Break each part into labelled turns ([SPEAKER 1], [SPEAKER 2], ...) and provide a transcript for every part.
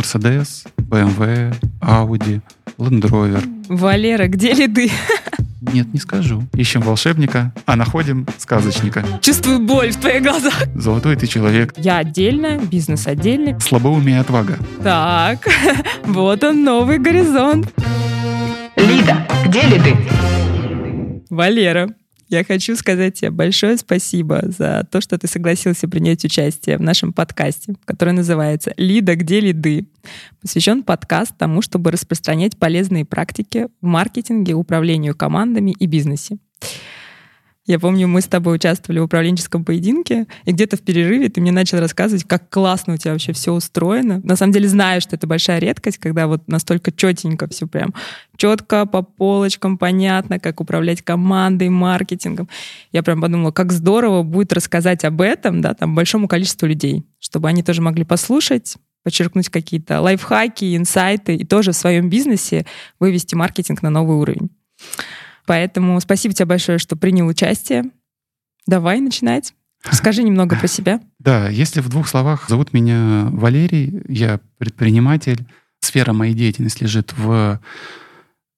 [SPEAKER 1] Mercedes, BMW, Audi, Land Rover.
[SPEAKER 2] Валера, где лиды?
[SPEAKER 1] Нет, не скажу. Ищем волшебника, а находим сказочника.
[SPEAKER 2] Чувствую боль в твоих глазах.
[SPEAKER 1] Золотой ты человек.
[SPEAKER 2] Я отдельно, бизнес отдельно.
[SPEAKER 1] Слабоумие и отвага.
[SPEAKER 2] Так, вот он, новый горизонт.
[SPEAKER 3] Лида, где ли ты?
[SPEAKER 2] Валера, я хочу сказать тебе большое спасибо за то, что ты согласился принять участие в нашем подкасте, который называется «Лида, где лиды?». Посвящен подкаст тому, чтобы распространять полезные практики в маркетинге, управлению командами и бизнесе. Я помню, мы с тобой участвовали в управленческом поединке, и где-то в перерыве ты мне начал рассказывать, как классно у тебя вообще все устроено. На самом деле знаю, что это большая редкость, когда вот настолько четенько все прям четко, по полочкам, понятно, как управлять командой, маркетингом. Я прям подумала, как здорово будет рассказать об этом, да, там, большому количеству людей, чтобы они тоже могли послушать, подчеркнуть какие-то лайфхаки, инсайты и тоже в своем бизнесе вывести маркетинг на новый уровень. Поэтому спасибо тебе большое, что принял участие. Давай начинать. Скажи немного про себя.
[SPEAKER 1] Да, если в двух словах, зовут меня Валерий, я предприниматель. Сфера моей деятельности лежит в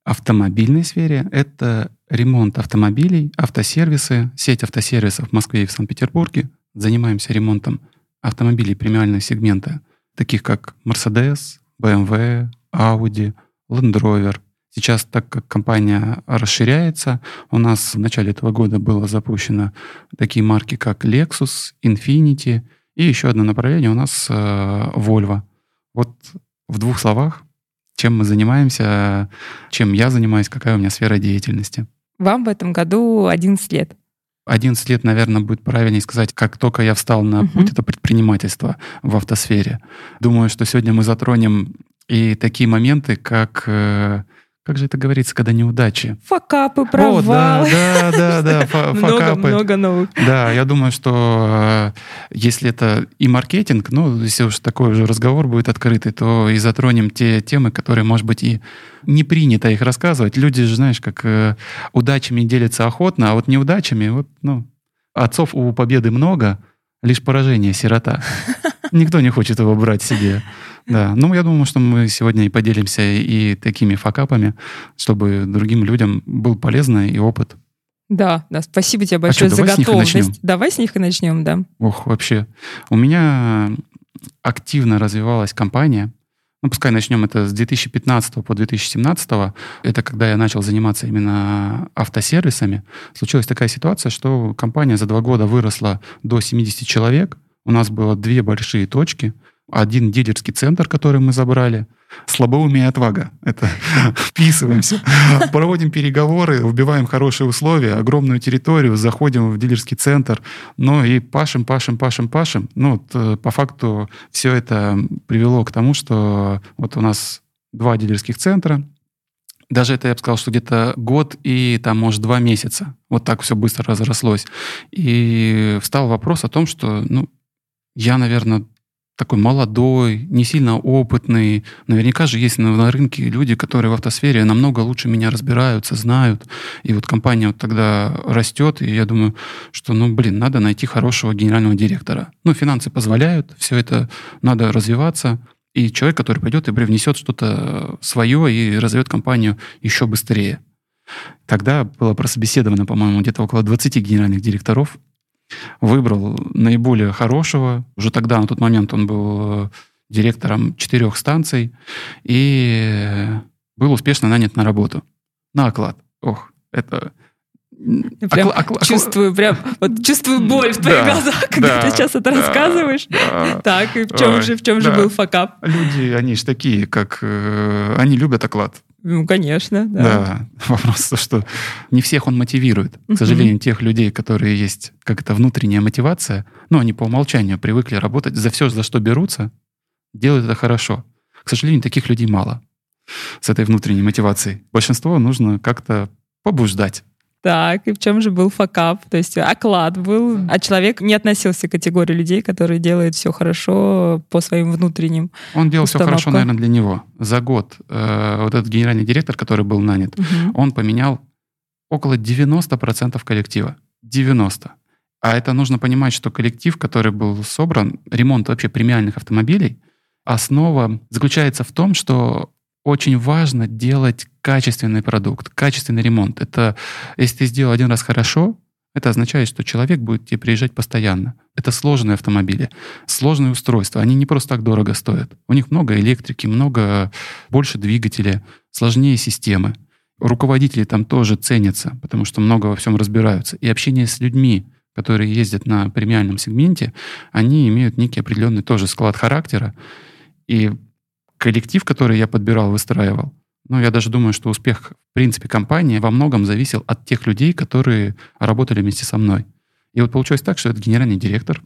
[SPEAKER 1] автомобильной сфере. Это ремонт автомобилей, автосервисы, сеть автосервисов в Москве и в Санкт-Петербурге. Занимаемся ремонтом автомобилей премиального сегмента, таких как Mercedes, BMW, Audi, Land Rover, Сейчас, так как компания расширяется, у нас в начале этого года было запущено такие марки, как Lexus, Infiniti и еще одно направление у нас э, Volvo. Вот в двух словах, чем мы занимаемся, чем я занимаюсь, какая у меня сфера деятельности.
[SPEAKER 2] Вам в этом году 11 лет.
[SPEAKER 1] 11 лет, наверное, будет правильнее сказать, как только я встал на путь, uh-huh. это предпринимательство в автосфере. Думаю, что сегодня мы затронем и такие моменты, как э, как же это говорится, когда неудачи?
[SPEAKER 2] Факапы, провалы.
[SPEAKER 1] О, да, да, да, да, факапы.
[SPEAKER 2] Много, много новых.
[SPEAKER 1] Да, я думаю, что э, если это и маркетинг, ну, если уж такой уже разговор будет открытый, то и затронем те темы, которые, может быть, и не принято их рассказывать. Люди же, знаешь, как э, удачами делятся охотно, а вот неудачами, вот, ну, отцов у победы много, лишь поражение сирота. Никто не хочет его брать себе. Да, ну я думаю, что мы сегодня и поделимся и такими факапами, чтобы другим людям был полезный и опыт.
[SPEAKER 2] Да, да, спасибо тебе большое а что, за готовность. давай с них и начнем, да.
[SPEAKER 1] Ох, вообще. У меня активно развивалась компания. Ну, пускай начнем это с 2015 по 2017. Это когда я начал заниматься именно автосервисами. Случилась такая ситуация, что компания за два года выросла до 70 человек. У нас было две большие точки — один дилерский центр, который мы забрали, слабоумие и отвага. Это вписываемся, проводим переговоры, убиваем хорошие условия, огромную территорию, заходим в дилерский центр, ну и пашем, пашем, пашем, пашем. Ну, вот, э, по факту все это привело к тому, что вот у нас два дилерских центра, даже это, я бы сказал, что где-то год и там, может, два месяца. Вот так все быстро разрослось. И встал вопрос о том, что, ну, я, наверное, такой молодой, не сильно опытный. Наверняка же есть на, на рынке люди, которые в автосфере намного лучше меня разбираются, знают. И вот компания вот тогда растет, и я думаю, что, ну, блин, надо найти хорошего генерального директора. Ну, финансы позволяют, все это надо развиваться. И человек, который пойдет и привнесет что-то свое и разовьет компанию еще быстрее. Тогда было прособеседовано, по-моему, где-то около 20 генеральных директоров – выбрал наиболее хорошего. Уже тогда, на тот момент, он был э, директором четырех станций и был успешно нанят на работу. На оклад. Ох, это...
[SPEAKER 2] прям окла- окла- чувствую, прям, вот чувствую боль в твоих да, глазах, когда да, ты сейчас это да, рассказываешь. Да, так, и в чем ой, же, в чем да. же был факап?
[SPEAKER 1] Люди, они же такие, как... Э, они любят оклад.
[SPEAKER 2] Ну, конечно, да.
[SPEAKER 1] Да, вопрос в том, что не всех он мотивирует. К сожалению, тех людей, которые есть как это внутренняя мотивация, ну, они по умолчанию привыкли работать за все, за что берутся, делают это хорошо. К сожалению, таких людей мало с этой внутренней мотивацией. Большинство нужно как-то побуждать.
[SPEAKER 2] Так, и в чем же был факап? То есть оклад был, а человек не относился к категории людей, которые делают все хорошо по своим внутренним
[SPEAKER 1] Он делал все хорошо, наверное, для него. За год э, вот этот генеральный директор, который был нанят, угу. он поменял около 90% коллектива. 90%. А это нужно понимать, что коллектив, который был собран, ремонт вообще премиальных автомобилей, основа заключается в том, что очень важно делать качественный продукт, качественный ремонт. Это если ты сделал один раз хорошо, это означает, что человек будет тебе приезжать постоянно. Это сложные автомобили, сложные устройства. Они не просто так дорого стоят. У них много электрики, много больше двигателя, сложнее системы. Руководители там тоже ценятся, потому что много во всем разбираются. И общение с людьми, которые ездят на премиальном сегменте, они имеют некий определенный тоже склад характера. И коллектив, который я подбирал, выстраивал, ну, я даже думаю, что успех, в принципе, компании во многом зависел от тех людей, которые работали вместе со мной. И вот получилось так, что этот генеральный директор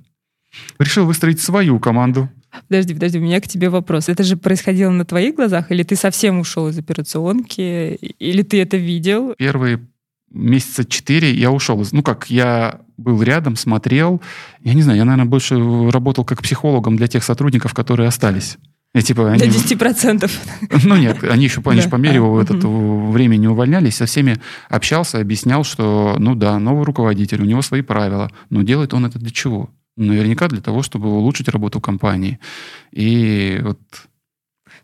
[SPEAKER 1] решил выстроить свою команду.
[SPEAKER 2] Подожди, подожди, у меня к тебе вопрос. Это же происходило на твоих глазах, или ты совсем ушел из операционки, или ты это видел?
[SPEAKER 1] Первые месяца четыре я ушел. Ну как, я был рядом, смотрел. Я не знаю, я, наверное, больше работал как психологом для тех сотрудников, которые остались. И, типа,
[SPEAKER 2] они... До 10%.
[SPEAKER 1] Ну нет, они еще, они да. по мере а, этот угу. время не увольнялись, со всеми общался, объяснял, что, ну да, новый руководитель, у него свои правила, но делает он это для чего? Наверняка для того, чтобы улучшить работу компании. И вот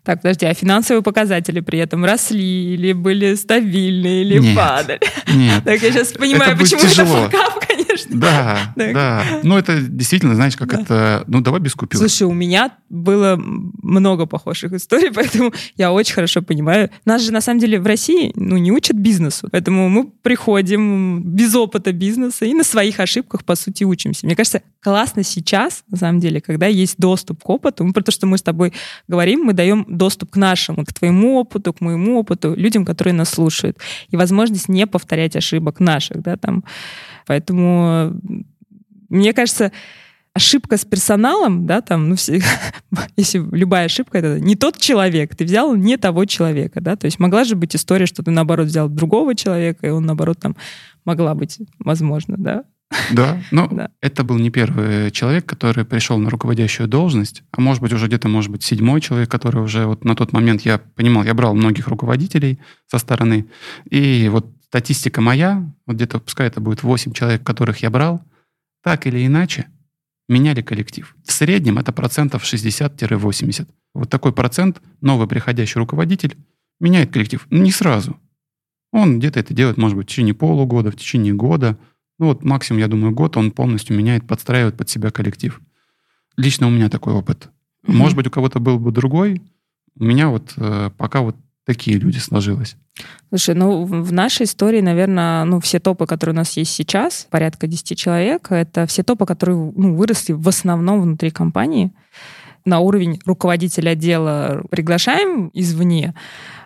[SPEAKER 2] так, подожди, а финансовые показатели при этом росли или были стабильны, или
[SPEAKER 1] нет,
[SPEAKER 2] падали?
[SPEAKER 1] Нет.
[SPEAKER 2] Так я сейчас понимаю,
[SPEAKER 1] это
[SPEAKER 2] почему это факап, конечно.
[SPEAKER 1] Да, да. Ну, это действительно, знаешь, как это... Ну, давай без купюр.
[SPEAKER 2] Слушай, у меня было много похожих историй, поэтому я очень хорошо понимаю. Нас же, на самом деле, в России ну, не учат бизнесу. Поэтому мы приходим без опыта бизнеса и на своих ошибках, по сути, учимся. Мне кажется, классно сейчас, на самом деле, когда есть доступ к опыту. Мы про то, что мы с тобой говорим, мы даем доступ к нашему, к твоему опыту, к моему опыту, людям, которые нас слушают. И возможность не повторять ошибок наших, да, там. Поэтому, мне кажется, ошибка с персоналом, да, там, ну, все, если любая ошибка, это не тот человек, ты взял не того человека, да, то есть могла же быть история, что ты, наоборот, взял другого человека, и он, наоборот, там, могла быть, возможно, да,
[SPEAKER 1] да, но да. это был не первый человек, который пришел на руководящую должность, а может быть уже где-то, может быть, седьмой человек, который уже вот на тот момент, я понимал, я брал многих руководителей со стороны, и вот статистика моя, вот где-то, пускай это будет 8 человек, которых я брал, так или иначе меняли коллектив. В среднем это процентов 60-80. Вот такой процент новый приходящий руководитель меняет коллектив. Не сразу. Он где-то это делает, может быть, в течение полугода, в течение года – ну вот максимум, я думаю, год он полностью меняет, подстраивает под себя коллектив. Лично у меня такой опыт. Mm-hmm. Может быть, у кого-то был бы другой. У меня вот э, пока вот такие люди сложилось.
[SPEAKER 2] Слушай, ну в нашей истории, наверное, ну все топы, которые у нас есть сейчас, порядка 10 человек, это все топы, которые ну, выросли в основном внутри компании. На уровень руководителя отдела приглашаем извне,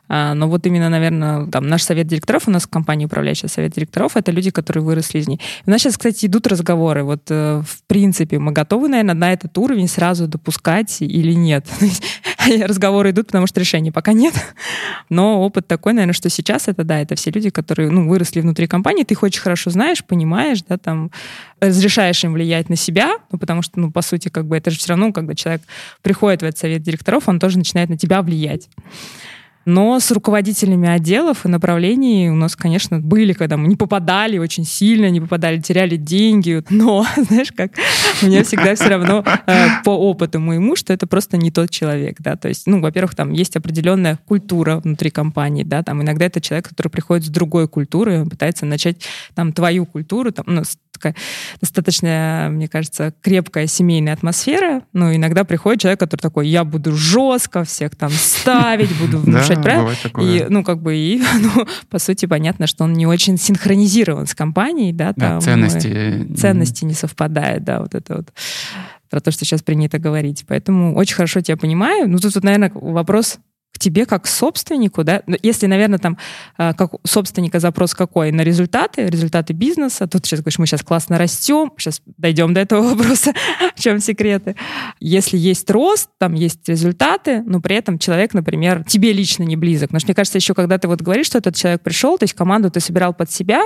[SPEAKER 2] но вот именно, наверное, там наш совет директоров, у нас в компании управляющий совет директоров, это люди, которые выросли из ней. У нас сейчас, кстати, идут разговоры. Вот, э, в принципе, мы готовы, наверное, на этот уровень сразу допускать или нет. Разговоры идут, потому что решений пока нет. Но опыт такой, наверное, что сейчас это, да, это все люди, которые, ну, выросли внутри компании, ты их очень хорошо знаешь, понимаешь, да, там, разрешаешь им влиять на себя, ну, потому что, ну, по сути, как бы это же все равно, когда человек приходит в этот совет директоров, он тоже начинает на тебя влиять. Но с руководителями отделов и направлений у нас, конечно, были, когда мы не попадали очень сильно, не попадали, теряли деньги. Но, знаешь, как мне всегда все равно э, по опыту моему, что это просто не тот человек, да, то есть, ну, во-первых, там есть определенная культура внутри компании, да, там иногда это человек, который приходит с другой культуры, он пытается начать там твою культуру, там, ну, такая достаточно, мне кажется, крепкая семейная атмосфера. Но иногда приходит человек, который такой, я буду жестко всех там ставить, буду внушать правила. И, ну, как бы, и, ну, по сути, понятно, что он не очень синхронизирован с компанией, да, там.
[SPEAKER 1] ценности.
[SPEAKER 2] Ценности не совпадают, да, вот это вот про то, что сейчас принято говорить. Поэтому очень хорошо тебя понимаю. Ну, тут, тут наверное, вопрос к тебе как собственнику, да, ну, если, наверное, там э, как у собственника запрос какой? На результаты, результаты бизнеса. Тут сейчас говоришь, мы сейчас классно растем, сейчас дойдем до этого вопроса, в чем секреты. Если есть рост, там есть результаты, но при этом человек, например, тебе лично не близок. Потому что мне кажется, еще когда ты вот говоришь, что этот человек пришел, то есть команду ты собирал под себя,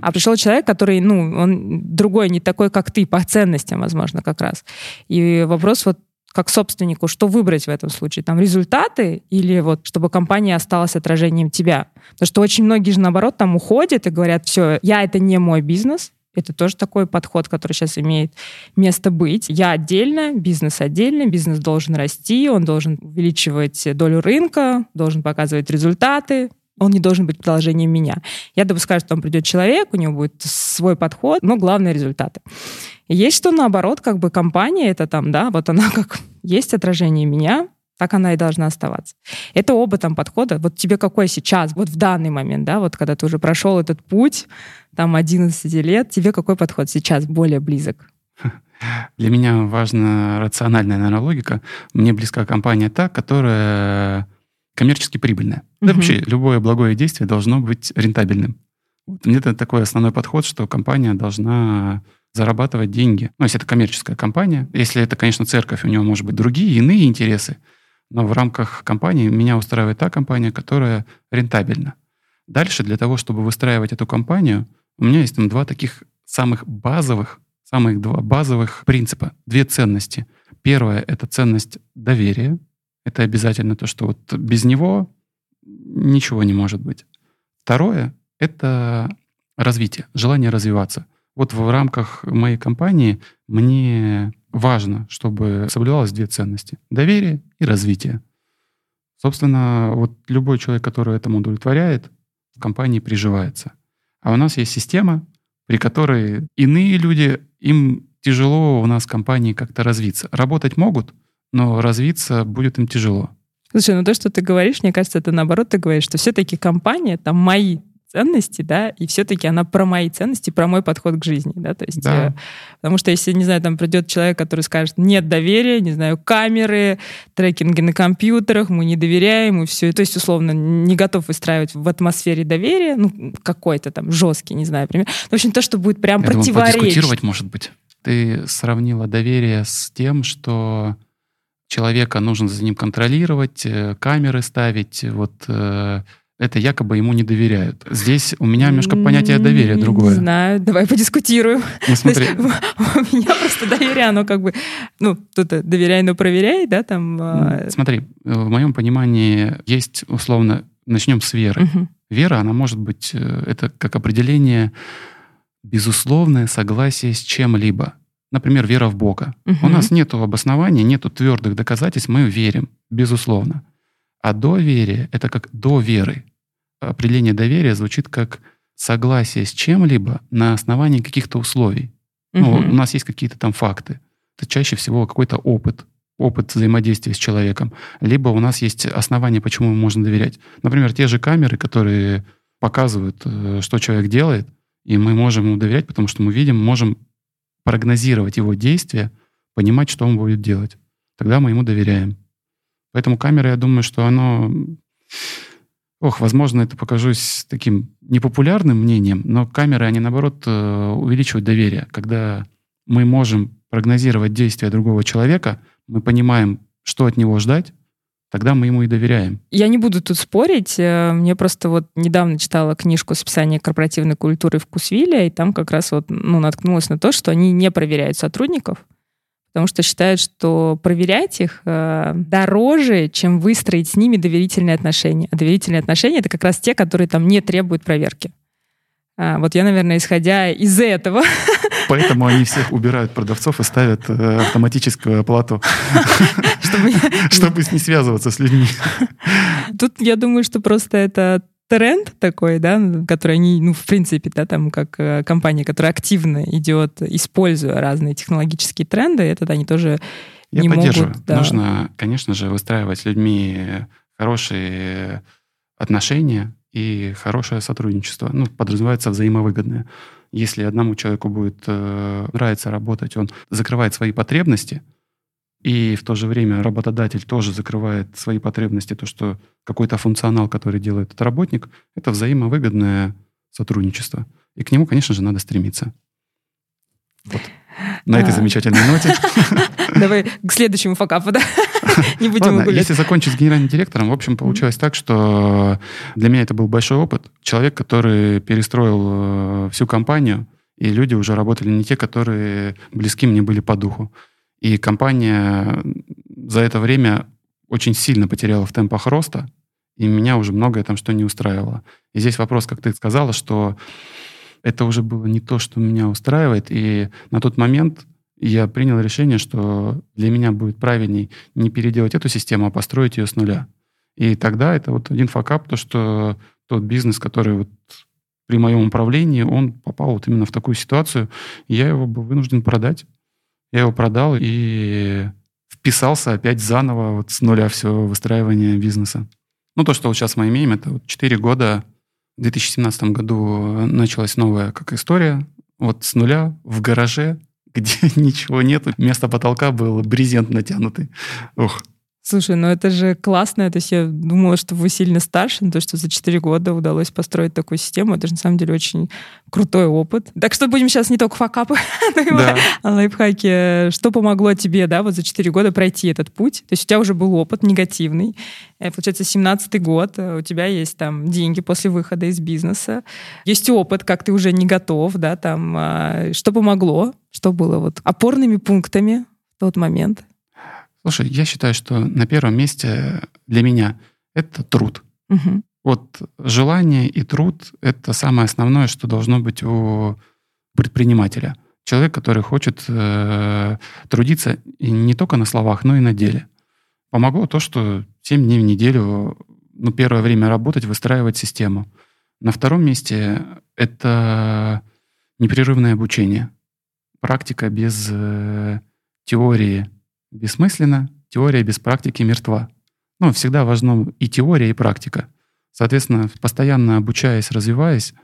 [SPEAKER 2] а пришел человек, который, ну, он другой, не такой, как ты, по ценностям, возможно, как раз. И вопрос вот как собственнику, что выбрать в этом случае? Там результаты или вот, чтобы компания осталась отражением тебя? Потому что очень многие же, наоборот, там уходят и говорят, все, я это не мой бизнес, Это тоже такой подход, который сейчас имеет место быть. Я отдельно, бизнес отдельно, бизнес должен расти, он должен увеличивать долю рынка, должен показывать результаты, он не должен быть продолжением меня. Я допускаю, что там придет человек, у него будет свой подход, но главное результаты. Есть что наоборот, как бы компания это там, да, вот она как есть отражение меня, так она и должна оставаться. Это оба там подхода. Вот тебе какой сейчас, вот в данный момент, да, вот когда ты уже прошел этот путь, там 11 лет, тебе какой подход сейчас более близок?
[SPEAKER 1] Для меня важна рациональная, наверное, логика. Мне близка компания та, которая коммерчески прибыльная. Угу. Да вообще любое благое действие должно быть рентабельным. Вот. Мне это такой основной подход, что компания должна зарабатывать деньги. Ну, если это коммерческая компания. Если это, конечно, церковь, у него, может быть, другие, иные интересы. Но в рамках компании меня устраивает та компания, которая рентабельна. Дальше для того, чтобы выстраивать эту компанию, у меня есть там два таких самых базовых, самых два базовых принципа, две ценности. Первое — это ценность доверия. Это обязательно то, что вот без него ничего не может быть. Второе — это развитие, желание развиваться. Вот в рамках моей компании мне важно, чтобы соблюдалось две ценности. Доверие и развитие. Собственно, вот любой человек, который этому удовлетворяет, в компании приживается. А у нас есть система, при которой иные люди, им тяжело у нас в компании как-то развиться. Работать могут, но развиться будет им тяжело.
[SPEAKER 2] Слушай, ну то, что ты говоришь, мне кажется, это наоборот ты говоришь, что все-таки компания, там мои ценности, да, и все-таки она про мои ценности, про мой подход к жизни, да, то есть, да. э, потому что если, не знаю, там придет человек, который скажет, нет доверия, не знаю, камеры, трекинги на компьютерах, мы не доверяем, и все, то есть, условно, не готов выстраивать в атмосфере доверия, ну, какой-то там жесткий, не знаю, пример. В общем, то, что будет прям Я противоречить.
[SPEAKER 1] Думаю, может быть. Ты сравнила доверие с тем, что человека нужно за ним контролировать, э, камеры ставить, вот э, это якобы ему не доверяют. Здесь у меня немножко понятие доверия другое.
[SPEAKER 2] Не знаю, давай подискутируем.
[SPEAKER 1] Ну, смотри.
[SPEAKER 2] у меня просто доверие, оно как бы, ну, тут доверяй, но проверяй, да, там. А,
[SPEAKER 1] смотри, в моем понимании есть условно, начнем с веры. Угу. Вера, она может быть, э, это как определение безусловное согласие с чем-либо. Например, вера в Бога. Угу. У нас нет обоснования, нет твердых доказательств, мы верим, безусловно. А доверие — это как до веры. Определение доверия звучит как согласие с чем-либо на основании каких-то условий. Угу. Ну, у нас есть какие-то там факты. Это чаще всего какой-то опыт, опыт взаимодействия с человеком. Либо у нас есть основания, почему можно доверять. Например, те же камеры, которые показывают, э, что человек делает, и мы можем ему доверять, потому что мы видим, можем прогнозировать его действия, понимать, что он будет делать. Тогда мы ему доверяем. Поэтому камера, я думаю, что оно... Ох, возможно, это покажусь таким непопулярным мнением, но камеры, они, наоборот, э, увеличивают доверие. Когда мы можем прогнозировать действия другого человека, мы понимаем, что от него ждать, тогда мы ему и доверяем.
[SPEAKER 2] Я не буду тут спорить. Э, мне просто вот недавно читала книжку «Списание корпоративной культуры вкусвилля», и там как раз вот ну, наткнулась на то, что они не проверяют сотрудников, потому что считают, что проверять их э, дороже, чем выстроить с ними доверительные отношения. А доверительные отношения — это как раз те, которые там не требуют проверки. А, вот я, наверное, исходя из этого...
[SPEAKER 1] Поэтому они всех убирают продавцов и ставят э, автоматическую оплату, чтобы не связываться с людьми.
[SPEAKER 2] Тут я думаю, что просто это тренд такой, да, который они, ну, в принципе, да, там, как э, компания, которая активно идет, используя разные технологические тренды, это они тоже Я не
[SPEAKER 1] поддерживаю.
[SPEAKER 2] могут... Да.
[SPEAKER 1] Нужно, конечно же, выстраивать с людьми хорошие отношения и хорошее сотрудничество. Ну, подразумевается взаимовыгодное. Если одному человеку будет э, нравиться работать, он закрывает свои потребности, и в то же время работодатель тоже закрывает свои потребности, то, что какой-то функционал, который делает этот работник, это взаимовыгодное сотрудничество. И к нему, конечно же, надо стремиться. Вот. На этой замечательной ноте.
[SPEAKER 2] Давай к следующему факапу, да? Не будем
[SPEAKER 1] Ладно, если закончить с генеральным директором, в общем, получилось так, что для меня это был большой опыт. Человек, который перестроил э, всю компанию, и люди уже работали не те, которые близки мне были по духу. И компания за это время очень сильно потеряла в темпах роста, и меня уже многое там что не устраивало. И здесь вопрос, как ты сказала, что это уже было не то, что меня устраивает. И на тот момент я принял решение, что для меня будет правильней не переделать эту систему, а построить ее с нуля. И тогда это вот один факап, то, что тот бизнес, который вот при моем управлении, он попал вот именно в такую ситуацию, я его был вынужден продать. Я его продал и вписался опять заново вот с нуля все выстраивание бизнеса. Ну, то, что вот сейчас мы имеем, это вот 4 года. В 2017 году началась новая как история. Вот с нуля в гараже, где ничего нет, вместо потолка был брезент натянутый. Ох,
[SPEAKER 2] Слушай, ну это же классно. То есть я думала, что вы сильно старше, но то, что за 4 года удалось построить такую систему, это же на самом деле очень крутой опыт. Так что будем сейчас не только факапы, да. а лайфхаки. Что помогло тебе, да, вот за 4 года пройти этот путь? То есть у тебя уже был опыт негативный. Э, получается, 17-й год, э, у тебя есть там деньги после выхода из бизнеса. Есть опыт, как ты уже не готов, да, там. А, что помогло? Что было вот опорными пунктами в тот момент?
[SPEAKER 1] Слушай, я считаю, что на первом месте для меня это труд. Угу. Вот желание и труд — это самое основное, что должно быть у предпринимателя. Человек, который хочет э, трудиться не только на словах, но и на деле. Помогло то, что 7 дней в неделю, ну, первое время работать, выстраивать систему. На втором месте это непрерывное обучение. Практика без э, теории бессмысленно, теория без практики мертва. Ну, всегда важно и теория, и практика. Соответственно, постоянно обучаясь, развиваясь,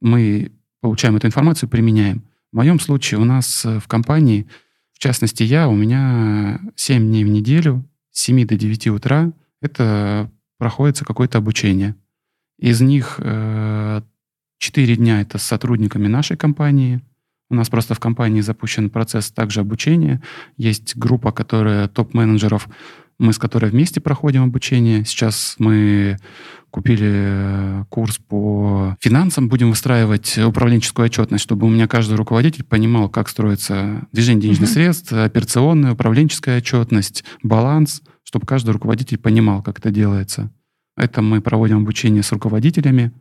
[SPEAKER 1] мы получаем эту информацию, применяем. В моем случае у нас э, в компании, в частности я, у меня 7 дней в неделю, с 7 до 9 утра, это проходится какое-то обучение. Из них 4 э, дня это с сотрудниками нашей компании, у нас просто в компании запущен процесс также обучения. Есть группа, которая топ-менеджеров, мы с которой вместе проходим обучение. Сейчас мы купили э, курс по финансам, будем выстраивать управленческую отчетность, чтобы у меня каждый руководитель понимал, как строится движение денежных uh-huh. средств, операционная, управленческая отчетность, баланс, чтобы каждый руководитель понимал, как это делается. Это мы проводим обучение с руководителями.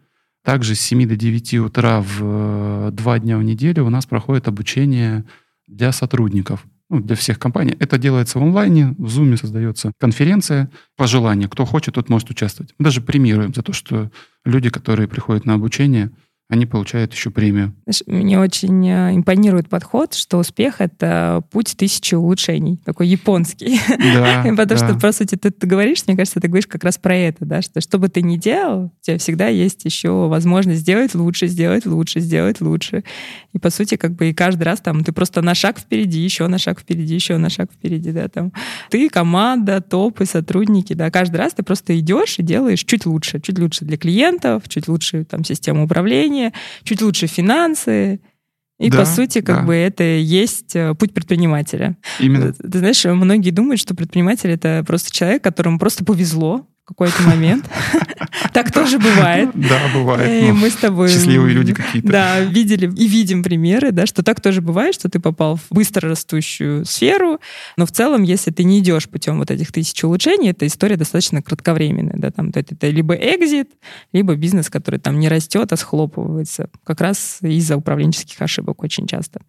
[SPEAKER 1] Также с 7 до 9 утра в э, два дня в неделю у нас проходит обучение для сотрудников, ну, для всех компаний. Это делается в онлайне, в Zoom создается конференция по желанию. Кто хочет, тот может участвовать. Мы даже премируем за то, что люди, которые приходят на обучение, они получают еще премию.
[SPEAKER 2] Знаешь, мне очень э, импонирует подход, что успех — это путь тысячи улучшений, такой японский. Да, Потому да. что, по сути, ты, ты говоришь, мне кажется, ты говоришь как раз про это, да, что что бы ты ни делал, у тебя всегда есть еще возможность сделать лучше, сделать лучше, сделать лучше. И, по сути, как бы и каждый раз там ты просто на шаг впереди, еще на шаг впереди, еще на шаг впереди, да, там. Ты, команда, топы, сотрудники, да, каждый раз ты просто идешь и делаешь чуть лучше, чуть лучше для клиентов, чуть лучше там систему управления, управление, чуть лучше финансы. И да, по сути, как да. бы это есть э, путь предпринимателя.
[SPEAKER 1] Именно.
[SPEAKER 2] Ты знаешь, многие думают, что предприниматель это просто человек, которому просто повезло, какой-то момент. Так тоже бывает.
[SPEAKER 1] Да, бывает.
[SPEAKER 2] И мы с тобой...
[SPEAKER 1] Счастливые люди какие-то.
[SPEAKER 2] Да, видели и видим примеры, да, что так тоже бывает, что ты попал в быстро растущую сферу, но в целом, если ты не идешь путем вот этих тысяч улучшений, эта история достаточно кратковременная, да, там это, это либо экзит, либо бизнес, который там не растет, а схлопывается, как раз из-за управленческих ошибок очень часто.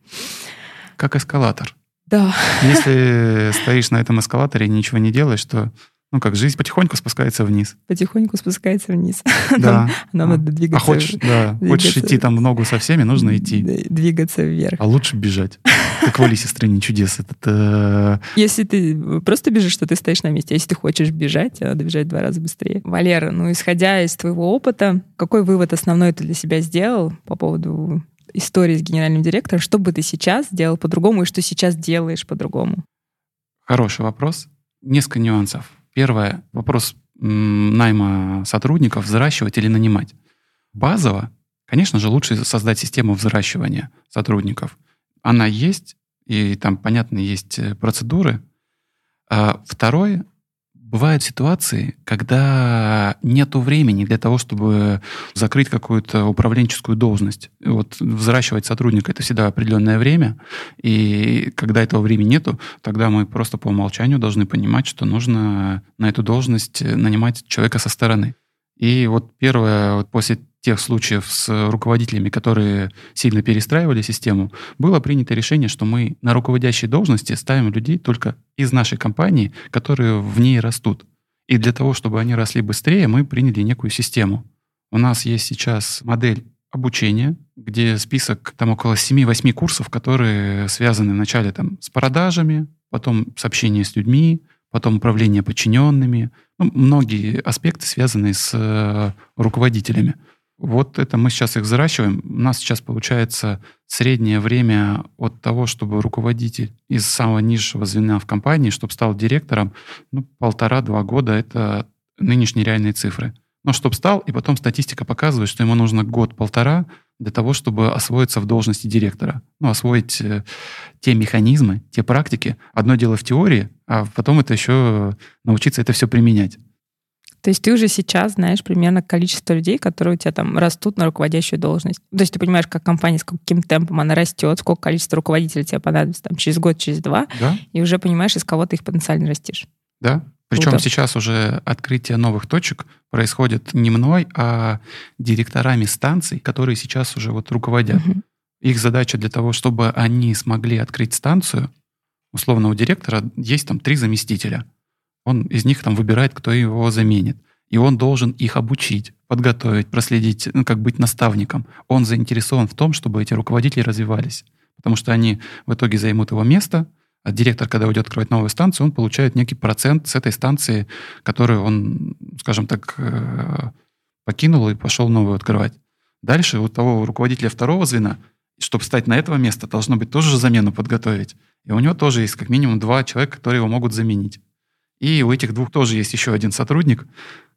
[SPEAKER 1] Как эскалатор.
[SPEAKER 2] Да.
[SPEAKER 1] Если стоишь на этом эскалаторе и ничего не делаешь, то ну как, жизнь потихоньку спускается вниз.
[SPEAKER 2] Потихоньку спускается вниз.
[SPEAKER 1] Да.
[SPEAKER 2] Нам, надо двигаться.
[SPEAKER 1] А хочешь, да, двигаться, хочешь идти там в ногу со всеми, нужно идти.
[SPEAKER 2] Двигаться вверх.
[SPEAKER 1] А лучше бежать. Как в Алисе стране чудес. Это...
[SPEAKER 2] Если ты просто бежишь, то ты стоишь на месте. Если ты хочешь бежать, надо бежать в два раза быстрее. Валера, ну исходя из твоего опыта, какой вывод основной ты для себя сделал по поводу истории с генеральным директором? Что бы ты сейчас сделал по-другому и что сейчас делаешь по-другому?
[SPEAKER 1] Хороший вопрос. Несколько нюансов. Первое, вопрос найма сотрудников, взращивать или нанимать. Базово, конечно же, лучше создать систему взращивания сотрудников. Она есть, и там, понятно, есть э, процедуры. А второе, Бывают ситуации, когда нет времени для того, чтобы закрыть какую-то управленческую должность. Вот взращивать сотрудника — это всегда определенное время, и когда этого времени нету, тогда мы просто по умолчанию должны понимать, что нужно на эту должность нанимать человека со стороны. И вот первое, вот после тех случаев с руководителями, которые сильно перестраивали систему, было принято решение, что мы на руководящей должности ставим людей только из нашей компании, которые в ней растут. И для того, чтобы они росли быстрее, мы приняли некую систему. У нас есть сейчас модель обучения, где список там около 7-8 курсов, которые связаны вначале там с продажами, потом с общением с людьми, потом управление подчиненными, ну, многие аспекты, связанные с э, руководителями. Вот это мы сейчас их взращиваем. У нас сейчас получается среднее время от того, чтобы руководитель из самого низшего звена в компании, чтобы стал директором, ну, полтора-два года — это нынешние реальные цифры. Но чтобы стал, и потом статистика показывает, что ему нужно год-полтора для того, чтобы освоиться в должности директора. Ну, освоить э, те механизмы, те практики. Одно дело в теории, а потом это еще научиться это все применять.
[SPEAKER 2] То есть ты уже сейчас знаешь примерно количество людей, которые у тебя там растут на руководящую должность. То есть ты понимаешь, как компания, с каким темпом она растет, сколько количество руководителей тебе понадобится там, через год, через два,
[SPEAKER 1] Да,
[SPEAKER 2] и уже понимаешь, из кого ты их потенциально растишь.
[SPEAKER 1] да. Причем
[SPEAKER 2] Круто.
[SPEAKER 1] сейчас уже открытие новых точек происходит не мной, а директорами станций, которые сейчас уже вот руководят.
[SPEAKER 2] Мгм.
[SPEAKER 1] Их задача для того, чтобы они смогли открыть станцию, условно у директора есть там три заместителя. Он из них там выбирает, кто его заменит. И он должен их обучить, подготовить, проследить, ну, как быть наставником. Он заинтересован в том, чтобы эти руководители развивались. Потому что они в итоге займут его место, а директор, когда уйдет открывать новую станцию, он получает некий процент с этой станции, которую он, скажем так, э, покинул и пошел новую открывать. Дальше у того руководителя второго звена, чтобы стать на этого места, должно быть тоже замену подготовить. И у него тоже есть как минимум два человека, которые его могут заменить. И у этих двух тоже есть еще один сотрудник,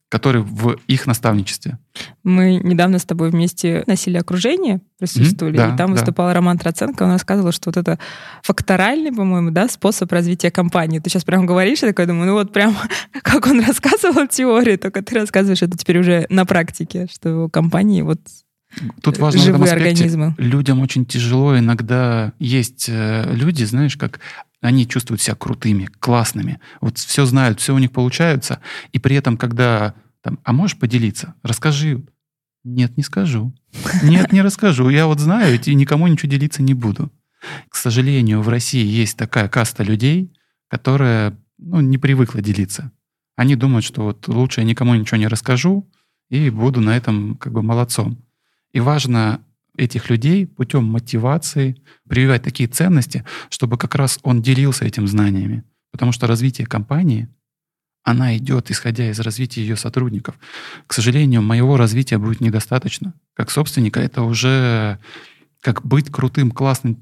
[SPEAKER 1] который в их наставничестве.
[SPEAKER 2] Мы недавно с тобой вместе носили окружение, присутствовали,
[SPEAKER 1] Мгм, да,
[SPEAKER 2] и там
[SPEAKER 1] да.
[SPEAKER 2] выступал Роман Троценко, он рассказывал, что вот это факторальный, по-моему, да, способ развития компании. Ты сейчас прям говоришь, я такая думаю, ну вот прям как он рассказывал теорию, только ты рассказываешь это теперь уже на практике, что у компании вот
[SPEAKER 1] Тут важно в этом
[SPEAKER 2] живые
[SPEAKER 1] аспекте,
[SPEAKER 2] организмы.
[SPEAKER 1] людям очень тяжело иногда есть э, люди, знаешь, как они чувствуют себя крутыми, классными, вот все знают, все у них получается, и при этом, когда там, а можешь поделиться, расскажи, нет, не скажу, нет, не расскажу, я вот знаю, и никому ничего делиться не буду. К сожалению, в России есть такая каста людей, которая ну, не привыкла делиться. Они думают, что вот лучше я никому ничего не расскажу и буду на этом как бы молодцом. И важно этих людей путем мотивации прививать такие ценности, чтобы как раз он делился этим знаниями. Потому что развитие компании, она идет, исходя из развития ее сотрудников. К сожалению, моего развития будет недостаточно. Как собственника это уже как быть крутым, классным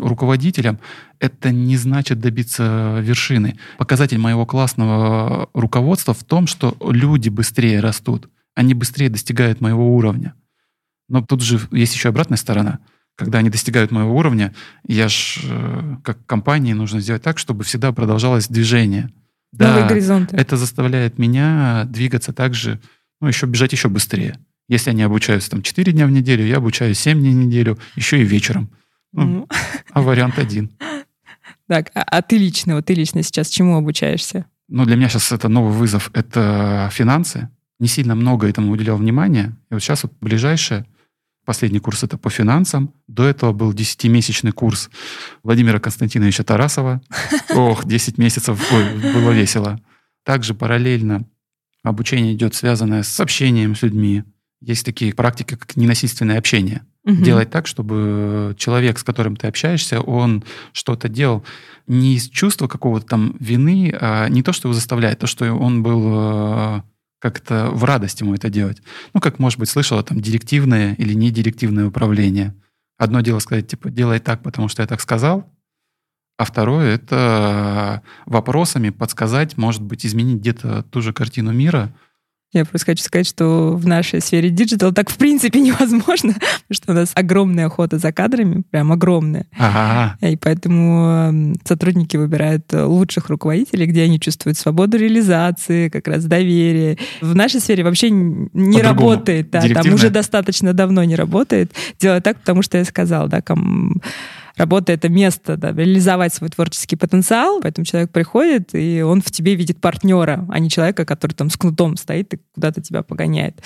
[SPEAKER 1] руководителем, это не значит добиться вершины. Показатель моего классного руководства в том, что люди быстрее растут, они быстрее достигают моего уровня. Но тут же есть еще обратная сторона. Когда они достигают моего уровня, я ж э, как компании нужно сделать так, чтобы всегда продолжалось движение.
[SPEAKER 2] новые горизонты.
[SPEAKER 1] Это заставляет меня двигаться также, ну, еще бежать еще быстрее. Если они обучаются там 4 дня в неделю, я обучаюсь 7 дней в неделю, еще и вечером. Ну,
[SPEAKER 2] Ну,
[SPEAKER 1] а вариант один.
[SPEAKER 2] Так, а, а ты лично, вот ты лично сейчас чему обучаешься?
[SPEAKER 1] Ну, для меня сейчас это новый вызов, это финансы. Не сильно много этому уделял внимания. И вот сейчас вот ближайшее, последний курс это по финансам. До этого был 10-месячный курс Владимира Константиновича Тарасова. Ох, 10 месяцев, ой, было весело. Также параллельно обучение идет связанное с общением с людьми. Есть такие практики, как ненасильственное общение.
[SPEAKER 2] Мгм.
[SPEAKER 1] Делать так, чтобы человек, с которым ты общаешься, он что-то делал не из чувства какого-то там вины, а не то, что его заставляет, то, что он был э, как-то в радость ему это делать. Ну, как, может быть, слышала, там, директивное или недирективное управление. Одно дело сказать, типа, делай так, потому что я так сказал, а второе — это вопросами подсказать, может быть, изменить где-то ту же картину мира,
[SPEAKER 2] Я просто хочу сказать, что в нашей сфере диджитал так в принципе невозможно, потому что у нас огромная охота за кадрами, прям огромная.
[SPEAKER 1] Ага,
[SPEAKER 2] И поэтому м, сотрудники выбирают э, лучших руководителей, где они чувствуют свободу реализации, как раз доверие. В нашей сфере вообще не
[SPEAKER 1] По-другому.
[SPEAKER 2] работает. Да, там уже достаточно давно не работает. Делать так, потому что я сказал, да, ком- Работа — это место, да, реализовать свой творческий потенциал, поэтому человек приходит, и он в тебе видит партнера, а не человека, который там с кнутом стоит и куда-то тебя погоняет.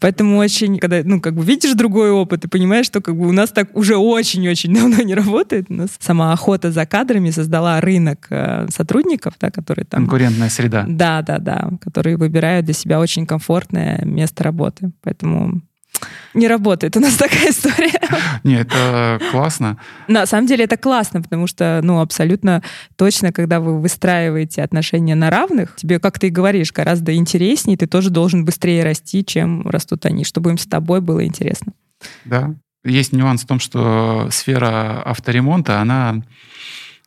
[SPEAKER 2] Поэтому очень, когда, ну, как бы видишь другой опыт и понимаешь, что как бы у нас так уже очень-очень давно не работает. У нас сама охота за кадрами создала рынок э, сотрудников, да, которые там...
[SPEAKER 1] Конкурентная среда.
[SPEAKER 2] Да, да, да, которые выбирают для себя очень комфортное место работы. Поэтому не работает. У нас такая история.
[SPEAKER 1] Нет, это классно.
[SPEAKER 2] На самом деле это классно, потому что, ну, абсолютно точно, когда вы выстраиваете отношения на равных, тебе, как ты и говоришь, гораздо интереснее, ты тоже должен быстрее расти, чем растут они, чтобы им с тобой было интересно.
[SPEAKER 1] Да. Есть нюанс в том, что сфера авторемонта, она,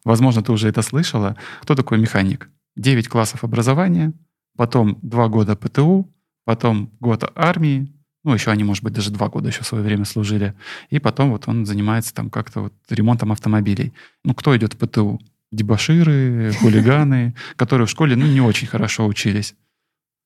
[SPEAKER 1] возможно, ты уже это слышала. Кто такой механик? 9 классов образования, потом 2 года ПТУ, потом год армии, ну, еще они, может быть, даже два года еще в свое время служили. И потом вот он занимается там как-то вот ремонтом автомобилей. Ну, кто идет в ПТУ? Дебаширы, хулиганы, которые в школе, ну, не очень хорошо учились.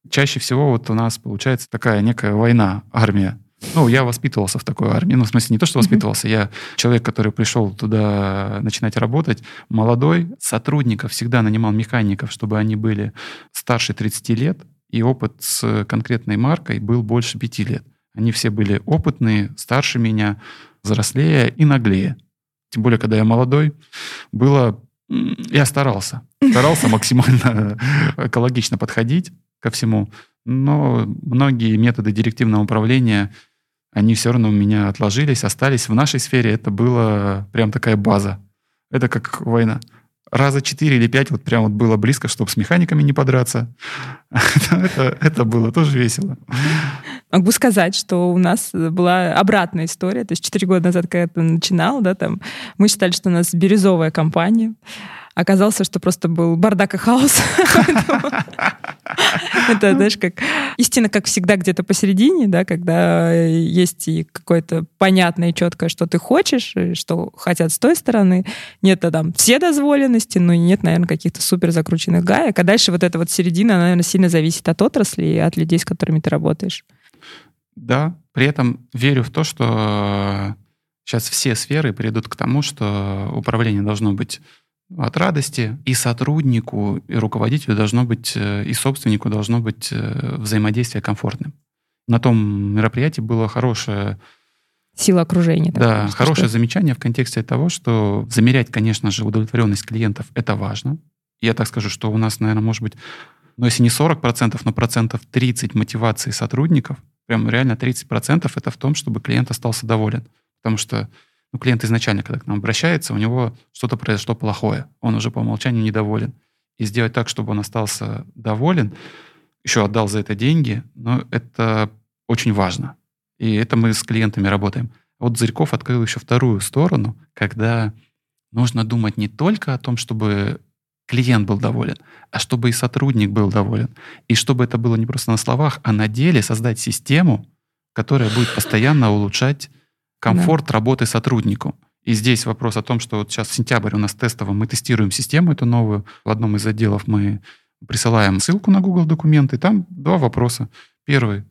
[SPEAKER 1] Чаще всего вот у нас получается такая некая война, армия. Ну, я воспитывался в такой армии. Ну, в смысле, не то, что воспитывался, я человек, который пришел туда начинать работать, молодой, сотрудников всегда нанимал механиков, чтобы они были старше 30 лет, и опыт с конкретной маркой был больше пяти лет. Они все были опытные, старше меня, взрослее и наглее. Тем более, когда я молодой, было... Я старался. Старался максимально экологично подходить ко всему. Но многие методы директивного управления, они все равно у меня отложились, остались. В нашей сфере это была прям такая база. Это как война раза четыре или пять вот прям вот было близко, чтобы с механиками не подраться. это, это было тоже весело.
[SPEAKER 2] Могу сказать, что у нас была обратная история. То есть четыре года назад, когда я начинал, да, там, мы считали, что у нас бирюзовая компания. Оказалось, что просто был бардак и хаос. Это, знаешь, как истина, как всегда, где-то посередине, да, когда есть и какое-то понятное и четкое, что ты хочешь, что хотят с той стороны. Нет там все дозволенности, но нет, наверное, каких-то супер закрученных гаек. А дальше вот эта вот середина, она, наверное, сильно зависит от отрасли и от людей, с которыми ты работаешь.
[SPEAKER 1] Да, при этом верю в то, что сейчас все сферы придут к тому, что управление должно быть от радости. И сотруднику, и руководителю должно быть, э, и собственнику должно быть э, взаимодействие комфортным. На том мероприятии было хорошее...
[SPEAKER 2] Сила окружения.
[SPEAKER 1] Да, так, хорошее что? замечание в контексте того, что замерять, конечно же, удовлетворенность клиентов — это важно. Я так скажу, что у нас, наверное, может быть, ну, если не 40%, но процентов 30 мотивации сотрудников, прям реально 30% это в том, чтобы клиент остался доволен. Потому что ну, клиент изначально, когда к нам обращается, у него что-то произошло плохое, он уже по умолчанию недоволен. И сделать так, чтобы он остался доволен, еще отдал за это деньги, но это очень важно. И это мы с клиентами работаем. Вот Зырьков открыл еще вторую сторону, когда нужно думать не только о том, чтобы клиент был доволен, а чтобы и сотрудник был доволен. И чтобы это было не просто на словах, а на деле создать систему, которая будет постоянно улучшать комфорт да. работы сотруднику. И здесь вопрос о том, что вот сейчас сентябрь у нас тестово, мы тестируем систему эту новую. В одном из отделов мы присылаем ссылку на Google документы. Там два вопроса. Первый.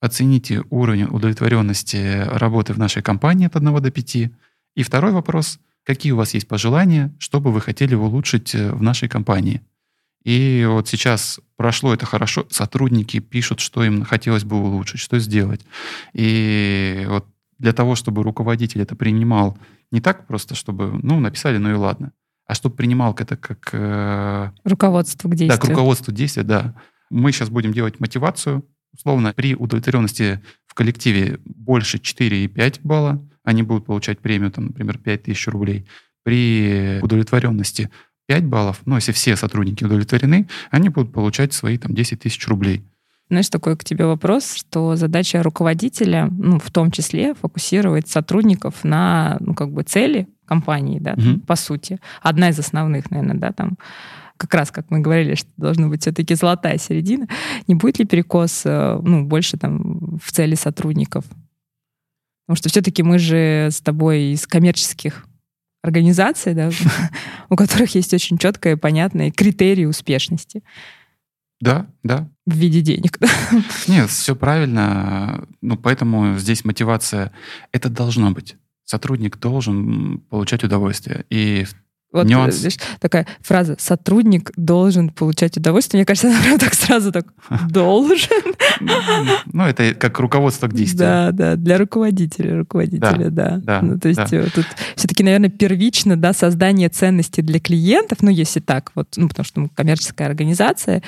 [SPEAKER 1] Оцените уровень удовлетворенности работы в нашей компании от 1 до 5. И второй вопрос. Какие у вас есть пожелания, что бы вы хотели улучшить э, в нашей компании? И вот сейчас прошло это хорошо, сотрудники пишут, что им хотелось бы улучшить, что сделать. И вот для того, чтобы руководитель это принимал не так просто, чтобы, ну, написали, ну и ладно, а чтобы принимал это как... Э,
[SPEAKER 2] руководство к действию.
[SPEAKER 1] Да, к руководству действия, да. Мы сейчас будем делать мотивацию. Условно, при удовлетворенности в коллективе больше 4,5 балла, они будут получать премию, там, например, 5 тысяч рублей. При удовлетворенности 5 баллов, ну, если все сотрудники удовлетворены, они будут получать свои там 10 тысяч рублей.
[SPEAKER 2] Знаешь, такой к тебе вопрос, что задача руководителя, ну, в том числе, фокусировать сотрудников на, ну, как бы цели компании, да, угу. по сути. Одна из основных, наверное, да, там, как раз, как мы говорили, что должна быть все-таки золотая середина. Не будет ли перекос, э, ну, больше там в цели сотрудников? Потому что все-таки мы же с тобой из коммерческих организаций, да, у которых есть очень четкие, понятные критерии успешности.
[SPEAKER 1] Да, да.
[SPEAKER 2] В виде денег.
[SPEAKER 1] Нет, все правильно. Ну, поэтому здесь мотивация, это должно быть. сотрудник должен получать удовольствие. И
[SPEAKER 2] вот Нюанс. Знаешь, такая фраза «сотрудник должен получать удовольствие». Мне кажется, она прям так сразу так «должен».
[SPEAKER 1] Ну, это как руководство к действию.
[SPEAKER 2] Да, да, для руководителя, руководителя, да. да. ну, то есть да. Э, тут все-таки, наверное, первично, да, создание ценностей для клиентов, ну, если так, вот, ну, потому что мы коммерческая организация,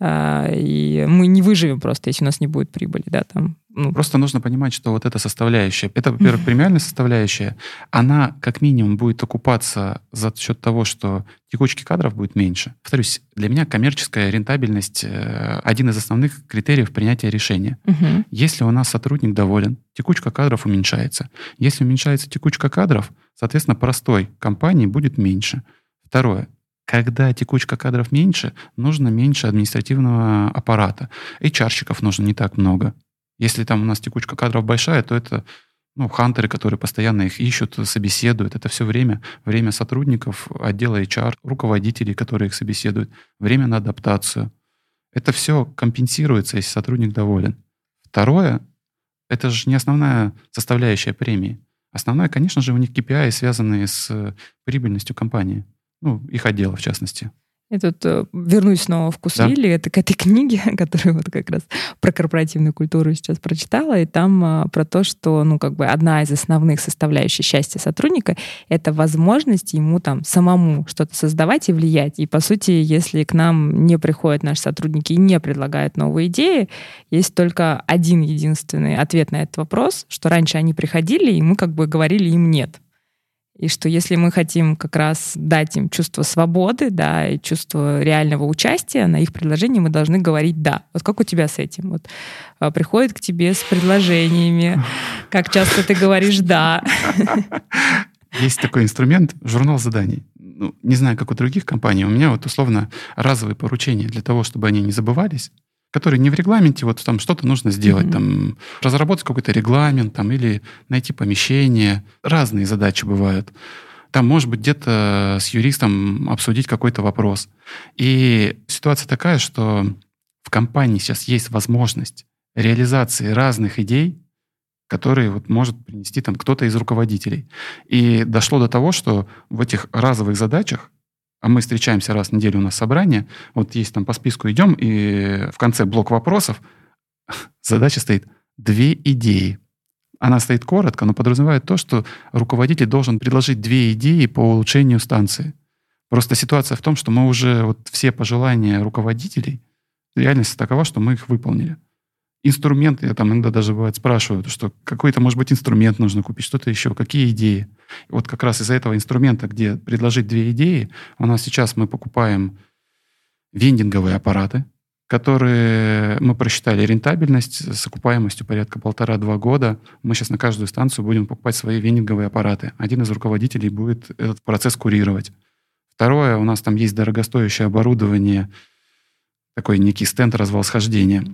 [SPEAKER 2] а, и мы не выживем просто, если у нас не будет прибыли, да, там
[SPEAKER 1] ну, просто нужно понимать, что вот эта составляющая, это, во-первых, премиальная составляющая, она как минимум будет окупаться за счет того, что текучки кадров будет меньше. Повторюсь, для меня коммерческая рентабельность э, один из основных критериев принятия решения. Угу. Если у нас сотрудник доволен, текучка кадров уменьшается. Если уменьшается текучка кадров, соответственно, простой компании будет меньше. Второе. Когда текучка кадров меньше, нужно меньше административного аппарата. HR-щиков нужно не так много. Если там у нас текучка кадров большая, то это ну, хантеры, которые постоянно их ищут, собеседуют. Это все время, время сотрудников отдела HR, руководителей, которые их собеседуют, время на адаптацию. Это все компенсируется, если сотрудник доволен. Второе, это же не основная составляющая премии. Основная, конечно же, у них KPI, связанные с прибыльностью компании, ну, их отдела в частности.
[SPEAKER 2] Я тут э, вернусь снова в Кусвилли, да. это к этой книге, которую вот как раз про корпоративную культуру сейчас прочитала, и там а, про то, что, ну, как бы одна из основных составляющих счастья сотрудника — это возможность ему там самому что-то создавать и влиять. И, по сути, если к нам не приходят наши сотрудники и не предлагают новые идеи, есть только один единственный ответ на этот вопрос, что раньше они приходили, и мы как бы говорили им «нет». И что если мы хотим как раз дать им чувство свободы, да, и чувство реального участия на их предложение, мы должны говорить «да». Вот как у тебя с этим? Вот а, приходит к тебе с предложениями, как часто ты говоришь «да».
[SPEAKER 1] Есть такой инструмент — журнал заданий. Ну, не знаю, как у других компаний, у меня вот условно разовые поручения для того, чтобы они не забывались, которые не в регламенте, вот там что-то нужно сделать, mm-hmm. там разработать какой-то регламент, там или найти помещение. Разные задачи бывают. Там, может быть, где-то с юристом обсудить какой-то вопрос. И ситуация такая, что в компании сейчас есть возможность реализации разных идей, которые вот может принести там кто-то из руководителей. И дошло до того, что в этих разовых задачах а мы встречаемся раз в неделю, у нас собрание, вот есть там по списку идем, и в конце блок вопросов задача стоит две идеи. Она стоит коротко, но подразумевает то, что руководитель должен предложить две идеи по улучшению станции. Просто ситуация в том, что мы уже вот все пожелания руководителей, реальность такова, что мы их выполнили инструменты, я там иногда даже бывает спрашиваю, что какой-то, может быть, инструмент нужно купить, что-то еще, какие идеи. И вот как раз из-за этого инструмента, где предложить две идеи, у нас сейчас мы покупаем вендинговые аппараты, которые мы просчитали рентабельность с окупаемостью порядка полтора-два года. Мы сейчас на каждую станцию будем покупать свои вендинговые аппараты. Один из руководителей будет этот процесс курировать. Второе, у нас там есть дорогостоящее оборудование, такой некий стенд развал схождения.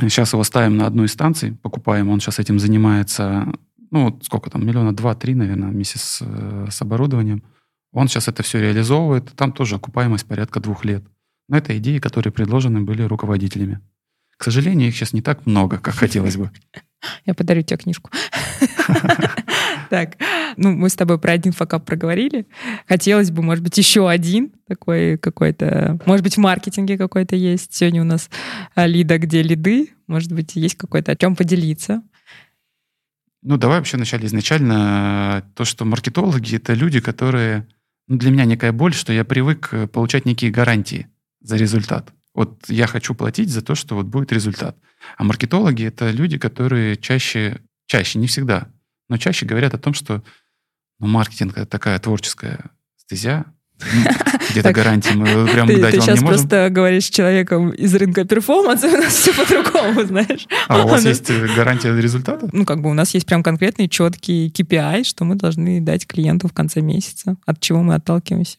[SPEAKER 1] Сейчас его ставим на одной станции, покупаем, он сейчас этим занимается, ну, сколько там, миллиона два-три, наверное, вместе с, э, с оборудованием. Он сейчас это все реализовывает, там тоже окупаемость порядка двух лет. Но это идеи, которые предложены были руководителями. К сожалению, их сейчас не так много, как хотелось бы.
[SPEAKER 2] Я подарю тебе книжку. Так, ну мы с тобой про один факап проговорили. Хотелось бы, может быть, еще один такой какой-то, может быть, в маркетинге какой-то есть. Сегодня у нас а, лида, где лиды. Может быть, есть какой-то, о чем поделиться.
[SPEAKER 1] Ну, давай вообще вначале изначально то, что маркетологи — это люди, которые... Ну, для меня некая боль, что я привык э, получать некие гарантии за результат. Вот я хочу платить за то, что вот будет результат. А маркетологи — это люди, которые чаще, чаще, не всегда, но чаще говорят о том, что ну, маркетинг — это такая творческая стезя, где-то гарантии мы прям
[SPEAKER 2] ты,
[SPEAKER 1] дать
[SPEAKER 2] ты
[SPEAKER 1] вам
[SPEAKER 2] сейчас
[SPEAKER 1] не можем.
[SPEAKER 2] просто говоришь с человеком из рынка перформанса, у нас все по-другому, знаешь.
[SPEAKER 1] А у вас есть э, гарантия результата?
[SPEAKER 2] Ну, как бы у нас есть прям конкретный четкий KPI, что мы должны дать клиенту в конце месяца, от чего мы отталкиваемся.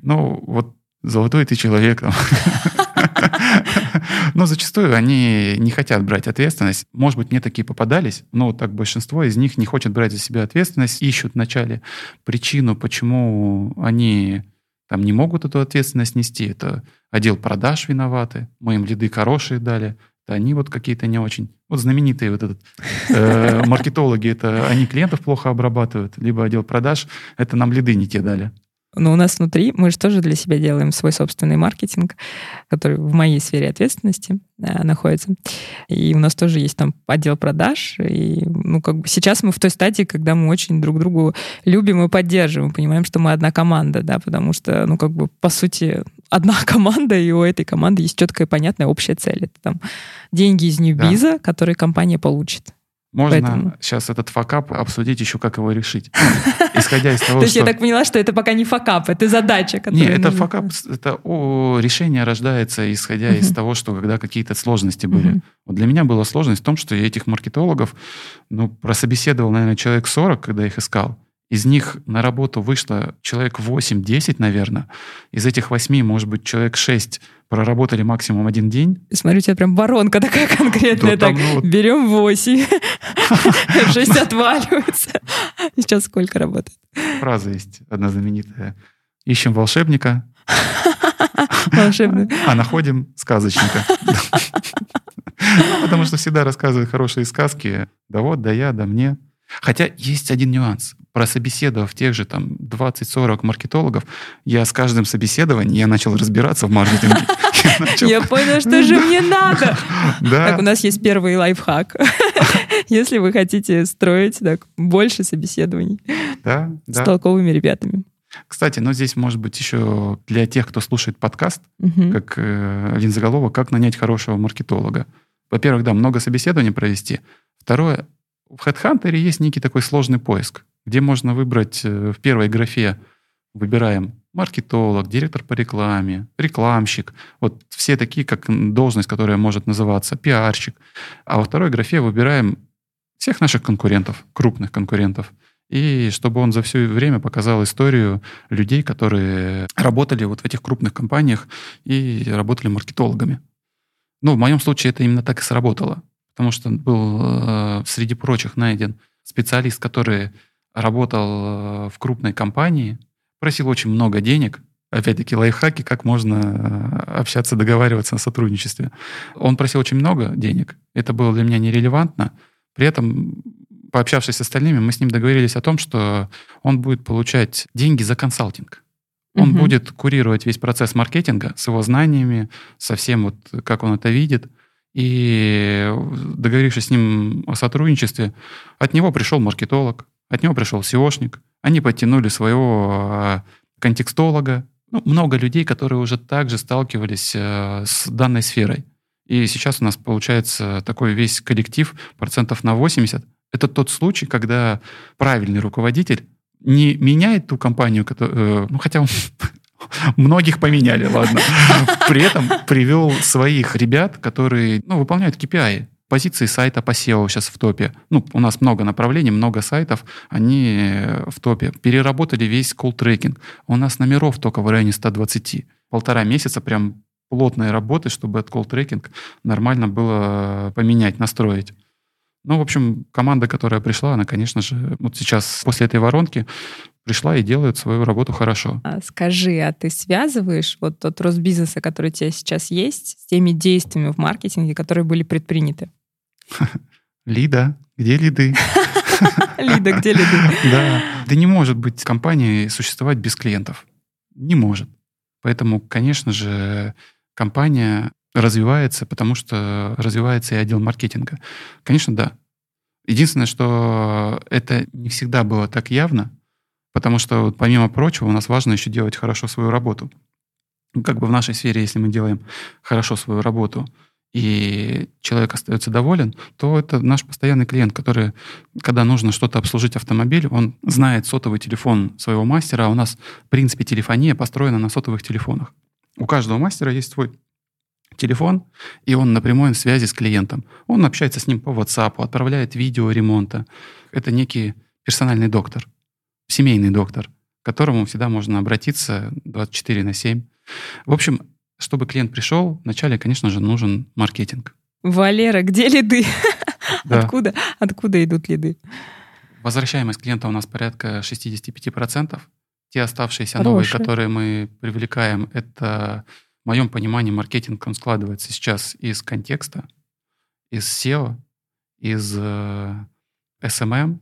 [SPEAKER 1] Ну, вот золотой ты человек. Но зачастую они не хотят брать ответственность. Может быть, мне такие попадались, но так большинство из них не хочет брать за себя ответственность, ищут вначале причину, почему они там не могут эту ответственность нести. Это отдел продаж виноваты, мы им лиды хорошие дали, да они вот какие-то не очень. Вот знаменитые вот этот э, маркетологи, это они клиентов плохо обрабатывают, либо отдел продаж, это нам лиды не те дали.
[SPEAKER 2] Но у нас внутри мы же тоже для себя делаем свой собственный маркетинг, который в моей сфере ответственности э, находится. И у нас тоже есть там отдел продаж. И, ну, как бы сейчас мы в той стадии, когда мы очень друг другу любим и поддерживаем, понимаем, что мы одна команда, да, потому что, ну, как бы, по сути, одна команда, и у этой команды есть четкая и понятная общая цель. Это там деньги из Ньюбиза, да. которые компания получит.
[SPEAKER 1] Можно Поэтому... сейчас этот факап обсудить еще, как его решить. Исходя из того,
[SPEAKER 2] То есть я так поняла, что это пока не факап, это задача,
[SPEAKER 1] которая... Нет, это факап, это решение рождается, исходя из того, что когда какие-то сложности были. Вот для меня была сложность в том, что я этих маркетологов, ну, прособеседовал, наверное, человек 40, когда их искал. Из них на работу вышло человек 8-10, наверное. Из этих 8, может быть, человек 6 проработали максимум один день.
[SPEAKER 2] Смотрю, у тебя прям воронка такая конкретная. Да, так, ну, берем 8, 6 отваливается. Сейчас сколько работает?
[SPEAKER 1] Фраза есть одна знаменитая. Ищем волшебника.
[SPEAKER 2] Волшебный.
[SPEAKER 1] А находим сказочника. Потому что всегда рассказывают хорошие сказки. Да вот, да я, да мне. Хотя есть один нюанс. Прособеседовав тех же там 20-40 маркетологов, я с каждым собеседованием я начал разбираться в маркетинге.
[SPEAKER 2] Я понял, что же мне надо. Так, у нас есть первый лайфхак. Если вы хотите строить так, больше собеседований с толковыми ребятами.
[SPEAKER 1] Кстати, ну здесь может быть еще для тех, кто слушает подкаст, как э, заголовок, как нанять хорошего маркетолога. Во-первых, да, много собеседований провести. Второе, в HeadHunter есть некий такой сложный поиск, где можно выбрать э, в первой графе, выбираем маркетолог, директор по рекламе, рекламщик, вот все такие, как должность, которая может называться, пиарщик. А во второй графе выбираем всех наших конкурентов, крупных конкурентов. И чтобы он за все время показал историю людей, которые работали вот в этих крупных компаниях и работали маркетологами. Ну, в моем случае это именно так и сработало потому что был э, среди прочих найден специалист, который работал э, в крупной компании, просил очень много денег, опять-таки лайфхаки, как можно э, общаться, договариваться о сотрудничестве. Он просил очень много денег, это было для меня нерелевантно, при этом пообщавшись с остальными, мы с ним договорились о том, что он будет получать деньги за консалтинг. Он угу. будет курировать весь процесс маркетинга с его знаниями, со всем, вот, как он это видит – и договорившись с ним о сотрудничестве, от него пришел маркетолог, от него пришел SEOшник. Они подтянули своего а, контекстолога. Ну, много людей, которые уже также сталкивались э, с данной сферой. И сейчас у нас получается такой весь коллектив процентов на 80. Это тот случай, когда правильный руководитель не меняет ту компанию, которую, э, ну хотя он Многих поменяли, ладно. При этом привел своих ребят, которые ну, выполняют KPI. Позиции сайта по SEO сейчас в топе. Ну, у нас много направлений, много сайтов, они в топе. Переработали весь колл-трекинг. У нас номеров только в районе 120. Полтора месяца прям плотной работы, чтобы этот колл-трекинг нормально было поменять, настроить. Ну, в общем, команда, которая пришла, она, конечно же, вот сейчас после этой воронки пришла и делает свою работу хорошо.
[SPEAKER 2] А скажи, а ты связываешь вот тот рост бизнеса, который у тебя сейчас есть, с теми действиями в маркетинге, которые были предприняты?
[SPEAKER 1] Лида, где лиды?
[SPEAKER 2] Лида, где лиды?
[SPEAKER 1] Да. Да не может быть компания существовать без клиентов. Не может. Поэтому, конечно же, компания развивается, потому что развивается и отдел маркетинга. Конечно, да. Единственное, что это не всегда было так явно, Потому что, помимо прочего, у нас важно еще делать хорошо свою работу. Ну, как бы в нашей сфере, если мы делаем хорошо свою работу, и человек остается доволен, то это наш постоянный клиент, который, когда нужно что-то обслужить автомобиль, он знает сотовый телефон своего мастера, а у нас, в принципе, телефония построена на сотовых телефонах. У каждого мастера есть свой телефон, и он на прямой связи с клиентом. Он общается с ним по WhatsApp, отправляет видео ремонта. Это некий персональный доктор семейный доктор, к которому всегда можно обратиться 24 на 7. В общем, чтобы клиент пришел, вначале, конечно же, нужен маркетинг.
[SPEAKER 2] Валера, где лиды? Да. Откуда, откуда идут лиды?
[SPEAKER 1] Возвращаемость клиента у нас порядка 65%. Те оставшиеся Хорошие. новые, которые мы привлекаем, это, в моем понимании, маркетинг, он складывается сейчас из контекста, из SEO, из э, SMM,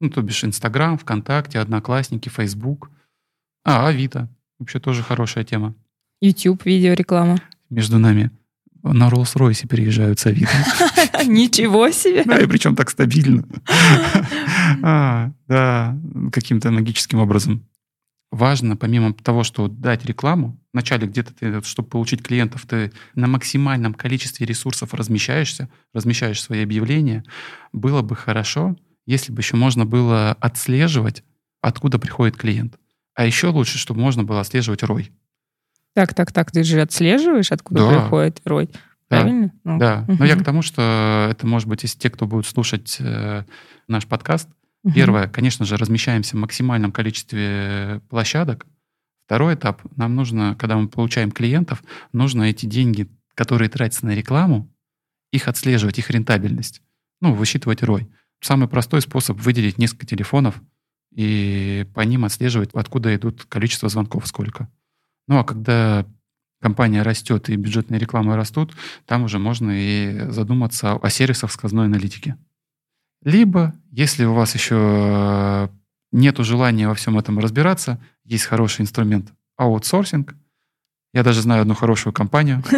[SPEAKER 1] ну, то бишь Инстаграм, ВКонтакте, Одноклассники, Фейсбук. А, Авито. Вообще тоже хорошая тема.
[SPEAKER 2] YouTube, видеореклама.
[SPEAKER 1] Между нами на Роллс-Ройсе переезжают с Авито.
[SPEAKER 2] Ничего себе!
[SPEAKER 1] Да, и причем так стабильно. А, Да, каким-то магическим образом. Важно, помимо того, что дать рекламу, вначале где-то ты, чтобы получить клиентов, ты на максимальном количестве ресурсов размещаешься, размещаешь свои объявления. Было бы хорошо, если бы еще можно было отслеживать, откуда приходит клиент. А еще лучше, чтобы можно было отслеживать рой.
[SPEAKER 2] Так, так, так, ты же отслеживаешь, откуда
[SPEAKER 1] Да.
[SPEAKER 2] приходит рой.
[SPEAKER 1] Да.
[SPEAKER 2] Правильно? Ну,
[SPEAKER 1] Да, но я к тому, что это может быть из тех, кто будет слушать э, наш подкаст. Первое, конечно же, размещаемся в максимальном количестве площадок. Второй этап, нам нужно, когда мы получаем клиентов, нужно эти деньги, которые тратятся на рекламу, их отслеживать, их рентабельность. Ну, высчитывать рой. Самый простой способ выделить несколько телефонов и по ним отслеживать, откуда идут количество звонков, сколько. Ну, а когда компания растет и бюджетные рекламы растут, там уже можно и задуматься о сервисах сквозной аналитики. Либо, если у вас еще нету желания во всем этом разбираться, есть хороший инструмент аутсорсинг. Я даже знаю одну хорошую компанию.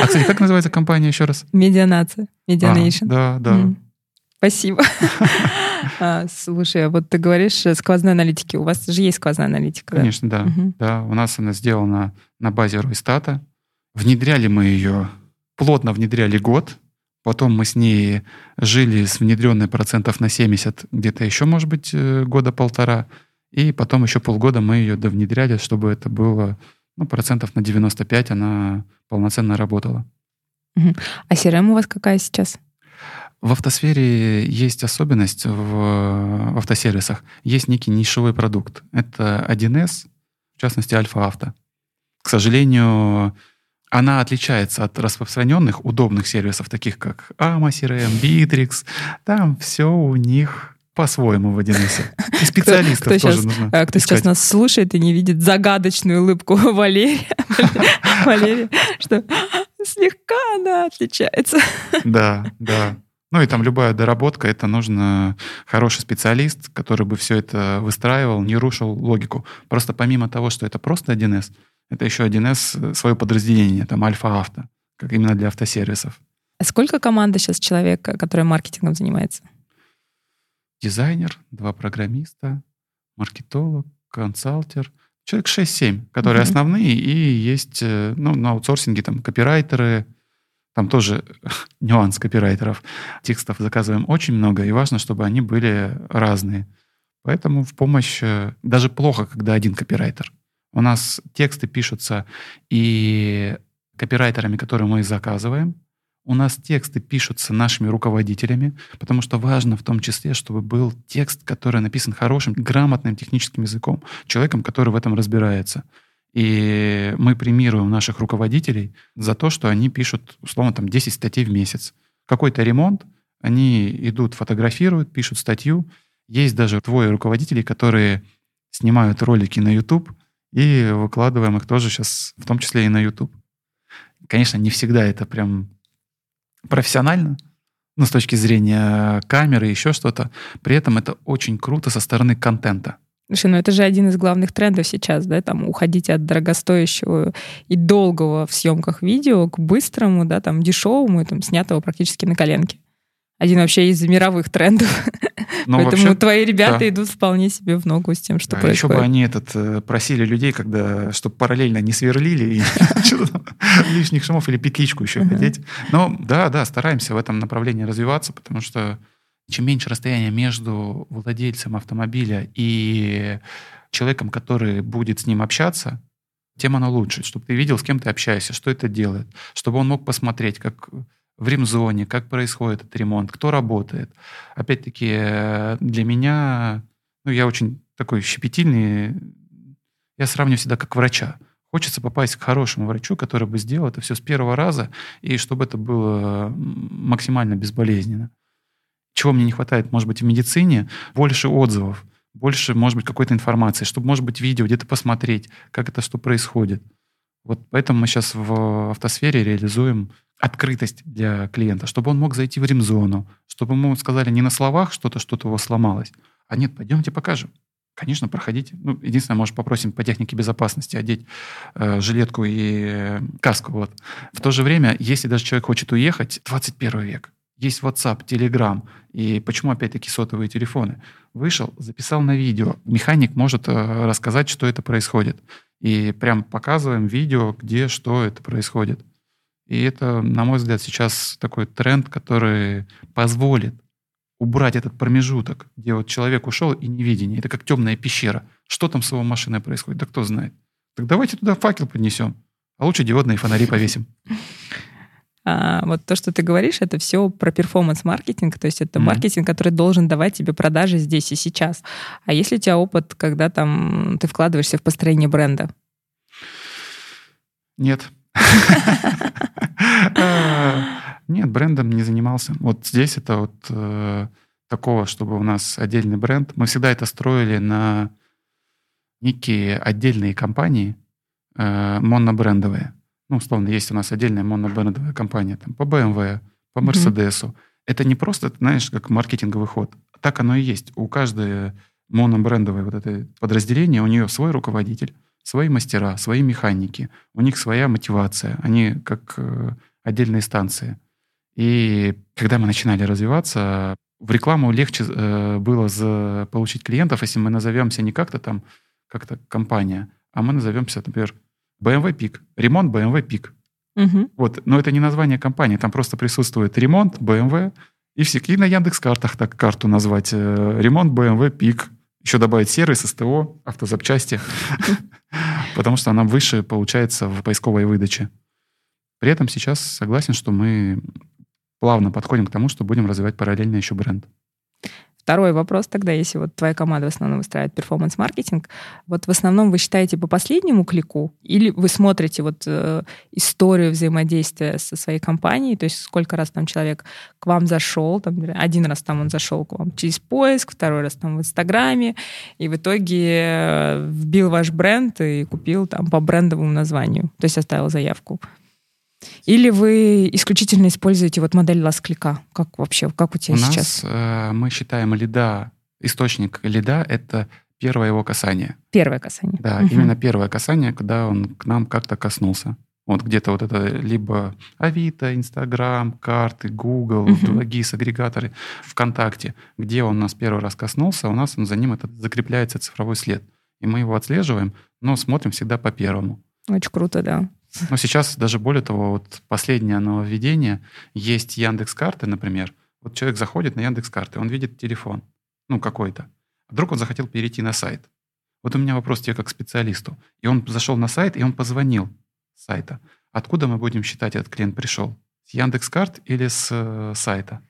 [SPEAKER 1] А, кстати, как называется компания еще раз?
[SPEAKER 2] Медианация.
[SPEAKER 1] А,
[SPEAKER 2] MediaNation.
[SPEAKER 1] Да, да.
[SPEAKER 2] Спасибо. А, Слушай, а вот ты говоришь э, сквозной аналитики. У вас же есть сквозная аналитика?
[SPEAKER 1] Конечно, да. Да, у нас она сделана на базе Roistat а. Внедряли мы ее, плотно внедряли год. Потом мы с ней жили с внедренной процентов на 70, где-то еще, может быть, э, года полтора. И потом еще полгода мы ее довнедряли, чтобы это было ну, процентов на 95 она полноценно работала.
[SPEAKER 2] А CRM у вас какая сейчас?
[SPEAKER 1] В автосфере есть особенность в автосервисах. Есть некий нишевой продукт. Это 1С, в частности, Альфа-Авто. К сожалению, она отличается от распространенных удобных сервисов, таких как AMA CRM, Bittrex. Там все у них по-своему в 1С. И специалистов
[SPEAKER 2] кто
[SPEAKER 1] тоже
[SPEAKER 2] щас-
[SPEAKER 1] нужно
[SPEAKER 2] А, Кто сейчас
[SPEAKER 1] искать.
[SPEAKER 2] нас слушает и не видит загадочную улыбку Валерия, Валерия, что слегка она отличается.
[SPEAKER 1] Да, да. Ну и там любая доработка, это нужно хороший специалист, который бы все это выстраивал, не рушил логику. Просто помимо того, что это просто 1С, это еще 1С свое подразделение, там Альфа-Авто, как именно для автосервисов.
[SPEAKER 2] А сколько команда сейчас человек, которая маркетингом занимается?
[SPEAKER 1] Дизайнер, два программиста, маркетолог, консалтер. Человек 6-7, которые
[SPEAKER 2] Мгм.
[SPEAKER 1] основные, и есть э, ну, на аутсорсинге там копирайтеры, там тоже нюанс копирайтеров. Текстов заказываем очень много, и важно, чтобы они были разные. Поэтому в помощь э, даже плохо, когда один копирайтер. У нас тексты пишутся и копирайтерами, которые мы заказываем. У нас тексты пишутся нашими руководителями, потому что важно в том числе, чтобы был текст, который написан хорошим, грамотным техническим языком, человеком, который в этом разбирается. И мы премируем наших руководителей за то, что они пишут, условно, там 10 статей в месяц. Какой-то ремонт, они идут, фотографируют, пишут статью. Есть даже двое руководителей, которые снимают ролики на YouTube, и выкладываем их тоже сейчас, в том числе и на YouTube. Конечно, не всегда это прям профессионально, ну, с точки зрения камеры, еще что-то. При этом это очень круто со стороны контента.
[SPEAKER 2] Слушай, ну это же один из главных трендов сейчас, да, там уходить от дорогостоящего и долгого в съемках видео к быстрому, да, там дешевому, там снятого практически на коленке. Один вообще из мировых трендов.
[SPEAKER 1] Но
[SPEAKER 2] Поэтому
[SPEAKER 1] вообще,
[SPEAKER 2] твои ребята
[SPEAKER 1] да.
[SPEAKER 2] идут вполне себе в ногу с тем, что
[SPEAKER 1] да, еще
[SPEAKER 2] происходит.
[SPEAKER 1] бы они этот, э, просили людей, когда, чтобы параллельно не сверлили и лишних шумов или петличку еще
[SPEAKER 2] Ага.
[SPEAKER 1] одеть. Но да, да, стараемся в этом направлении развиваться, потому что чем меньше расстояние между владельцем автомобиля и человеком, который будет с ним общаться, тем оно лучше, чтобы ты видел, с кем ты общаешься, что это делает, чтобы он мог посмотреть, как в ремзоне, как происходит этот ремонт, кто работает. Опять-таки, для меня, ну, я очень такой щепетильный, я сравниваю всегда как врача. Хочется попасть к хорошему врачу, который бы сделал это все с первого раза, и чтобы это было максимально безболезненно. Чего мне не хватает, может быть, в медицине? Больше отзывов, больше, может быть, какой-то информации, чтобы, может быть, видео где-то посмотреть, как это что происходит. Вот поэтому мы сейчас в автосфере реализуем открытость для клиента, чтобы он мог зайти в ремзону, чтобы ему сказали не на словах что-то, что-то у вас сломалось, а нет, пойдемте покажем. Конечно, проходите. Ну, единственное, может, попросим по технике безопасности одеть э, жилетку и э, каску. Вот. В то же время, если даже человек хочет уехать, 21 век, есть WhatsApp, Telegram, и почему опять-таки сотовые телефоны? Вышел, записал на видео. Механик может э, рассказать, что это происходит. И прям показываем видео, где что это происходит. И это, на мой взгляд, сейчас такой тренд, который позволит убрать этот промежуток, где вот человек ушел и невидение. Это как темная пещера. Что там с его машиной происходит? Да кто знает. Так давайте туда факел поднесем. А лучше диодные фонари повесим.
[SPEAKER 2] А, вот то, что ты говоришь, это все про перформанс-маркетинг, то есть это mm-hmm. маркетинг, который должен давать тебе продажи здесь и сейчас. А если у тебя опыт, когда там ты вкладываешься в построение бренда?
[SPEAKER 1] Нет. Нет, брендом не занимался. Вот здесь это вот э, такого, чтобы у нас отдельный бренд. Мы всегда это строили на некие отдельные компании, э, монобрендовые. Ну, условно, есть у нас отдельная монобрендовая компания там, по BMW, по Мерседесу. Mm-hmm. Это не просто, знаешь, как маркетинговый ход. Так оно и есть. У каждой монобрендовой вот этой подразделения у нее свой руководитель, свои мастера, свои механики, у них своя мотивация. Они как э, отдельные станции. И когда мы начинали развиваться, в рекламу легче э, было за, получить клиентов, если мы назовемся не как-то там, как-то компания, а мы назовемся, например, BMW Пик, ремонт BMW Пик. Угу. Вот, но это не название компании, там просто присутствует ремонт BMW, и все, и на Яндекс картах так карту назвать, э, ремонт BMW Пик, еще добавить сервис, СТО, автозапчасти, потому что она выше получается в поисковой выдаче. При этом сейчас согласен, что мы плавно подходим к тому, что будем развивать параллельно еще бренд.
[SPEAKER 2] Второй вопрос тогда, если вот твоя команда в основном выстраивает перформанс-маркетинг, вот в основном вы считаете по последнему клику или вы смотрите вот э, историю взаимодействия со своей компанией, то есть сколько раз там человек к вам зашел, там, один раз там он зашел к вам через поиск, второй раз там в Инстаграме, и в итоге э, вбил ваш бренд и купил там по брендовому названию, то есть оставил заявку. Или вы исключительно используете вот модель ласт-клика? Как вообще, как у тебя
[SPEAKER 1] у
[SPEAKER 2] сейчас?
[SPEAKER 1] нас э, мы считаем лида, источник лида — это первое его касание.
[SPEAKER 2] Первое касание.
[SPEAKER 1] Да, угу. именно первое касание, когда он к нам как-то коснулся. Вот где-то вот это либо Авито, Инстаграм, карты, Google, угу. другие агрегаторы, ВКонтакте, где он нас первый раз коснулся, у нас за ним этот закрепляется цифровой след. И мы его отслеживаем, но смотрим всегда по первому.
[SPEAKER 2] Очень круто, да.
[SPEAKER 1] Но сейчас даже более того, вот последнее нововведение, есть Яндекс карты, например. Вот человек заходит на Яндекс карты, он видит телефон, ну какой-то. Вдруг он захотел перейти на сайт. Вот у меня вопрос тебе как специалисту. И он зашел на сайт, и он позвонил с сайта. Откуда мы будем считать, этот клиент пришел? С Яндекс карт или с э, сайта?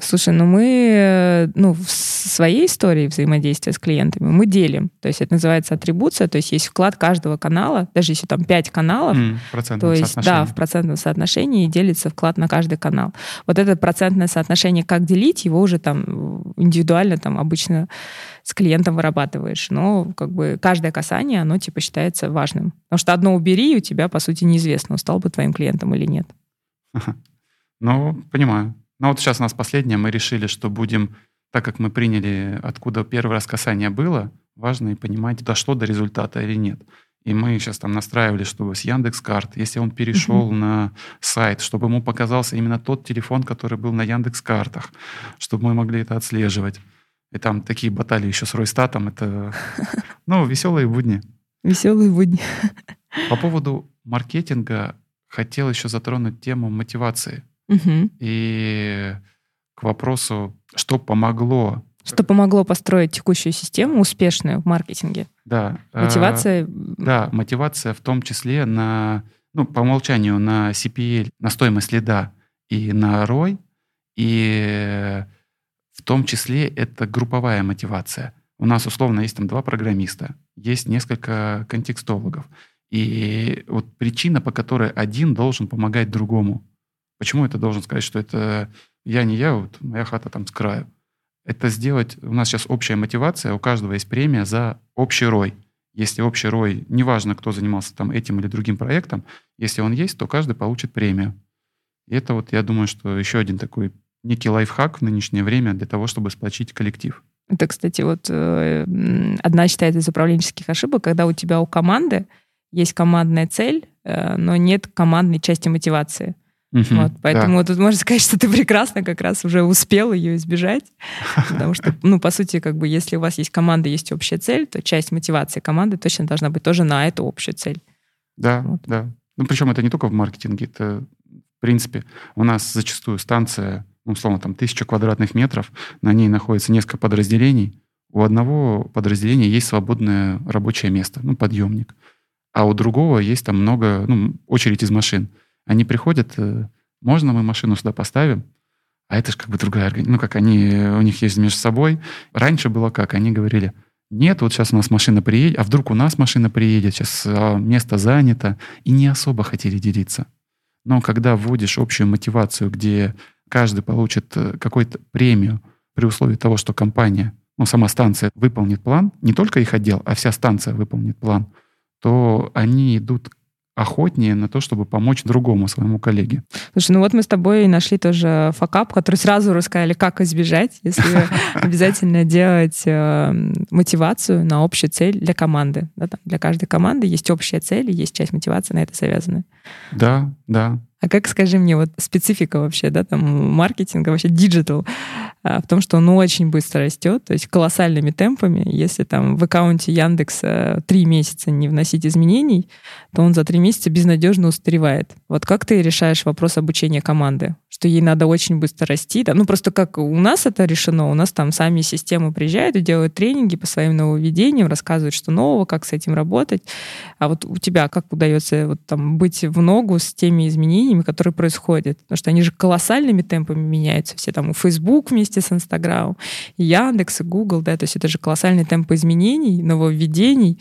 [SPEAKER 2] Слушай, ну мы э, ну, в своей истории взаимодействия с клиентами мы делим. То есть это называется атрибуция, то есть есть вклад каждого канала, даже если там 5 каналов,
[SPEAKER 1] mm, то
[SPEAKER 2] есть да, в процентном соотношении делится вклад на каждый канал. Вот это процентное соотношение, как делить, его уже там индивидуально там обычно с клиентом вырабатываешь. Но как бы каждое касание, оно типа считается важным. Потому что одно убери, и у тебя, по сути, неизвестно, стал бы твоим клиентом или нет.
[SPEAKER 1] Ну, понимаю. Но вот сейчас у нас последнее, мы решили, что будем, так как мы приняли, откуда первый раз касание было, важно и понимать, дошло до результата или нет. И мы сейчас там настраивали, чтобы с Яндекс Карт, если он перешел uh-huh. на сайт, чтобы ему показался именно тот телефон, который был на Яндекс Картах, чтобы мы могли это отслеживать. И там такие баталии еще с Ройстатом, это, ну, веселые будни.
[SPEAKER 2] Веселые будни.
[SPEAKER 1] По поводу маркетинга хотел еще затронуть тему мотивации. Угу. И к вопросу, что помогло
[SPEAKER 2] что помогло построить текущую систему успешную в маркетинге?
[SPEAKER 1] Да.
[SPEAKER 2] Мотивация? Э,
[SPEAKER 1] да, мотивация в том числе на, ну, по умолчанию на CPL, на стоимость лида и на ROI, и в том числе это групповая мотивация. У нас условно есть там два программиста, есть несколько контекстологов. И вот причина, по которой один должен помогать другому. Почему это должен сказать, что это я не я, вот моя хата там с краю? Это сделать, у нас сейчас общая мотивация, у каждого есть премия за общий рой. Если общий рой, неважно, кто занимался там этим или другим проектом, если он есть, то каждый получит премию. И это вот, я думаю, что еще один такой некий лайфхак в нынешнее время для того, чтобы сплочить коллектив.
[SPEAKER 2] Это, кстати, вот э, одна считается из управленческих ошибок, когда у тебя у команды есть командная цель, э, но нет командной части мотивации.
[SPEAKER 1] Мгм,
[SPEAKER 2] Вот, поэтому
[SPEAKER 1] да.
[SPEAKER 2] тут можно сказать, что ты прекрасно как раз уже успел ее избежать. Потому что, ну, по сути, как бы, если у вас есть команда, есть общая цель, то часть мотивации команды точно должна быть тоже на эту общую цель.
[SPEAKER 1] Да,
[SPEAKER 2] Вот.
[SPEAKER 1] да. Ну, причем это не только в маркетинге, это, в принципе, у нас зачастую станция, ну, условно, там, тысяча квадратных метров, на ней находится несколько подразделений. У одного подразделения есть свободное рабочее место, ну, подъемник. А у другого есть там много, ну, очередь из машин. Они приходят, э, можно мы машину сюда поставим? А это же как бы другая организация. Ну, как они, у них есть между собой. Раньше было как? Они говорили, нет, вот сейчас у нас машина приедет, а вдруг у нас машина приедет, сейчас а, место занято. И не особо хотели делиться. Но когда вводишь общую мотивацию, где каждый получит э, какую-то премию при условии того, что компания, ну, сама станция выполнит план, не только их отдел, а вся станция выполнит план, то они идут охотнее на то, чтобы помочь другому своему коллеге.
[SPEAKER 2] Слушай, ну вот мы с тобой нашли тоже факап, который сразу рассказали, как избежать, если обязательно делать э, мотивацию на общую цель для команды. Для каждой команды есть общая цель, и есть часть мотивации на это завязана.
[SPEAKER 1] Да, да.
[SPEAKER 2] А как, скажи мне, вот специфика вообще, да, там маркетинга, вообще диджитал, в том, что он очень быстро растет, то есть колоссальными темпами. Если там в аккаунте Яндекса три месяца не вносить изменений, то он за три месяца безнадежно устаревает. Вот как ты решаешь вопрос обучения команды? Что ей надо очень быстро расти? Да? Ну, просто как у нас это решено, у нас там сами системы приезжают и делают тренинги по своим нововведениям, рассказывают, что нового, как с этим работать. А вот у тебя как удается вот там быть в ногу с теми изменениями, которые происходят? Потому что они же колоссальными темпами меняются. Все там у Facebook вместе с Instagram, и Яндекс, и Google, да, то есть это же колоссальные темпы изменений, нововведений.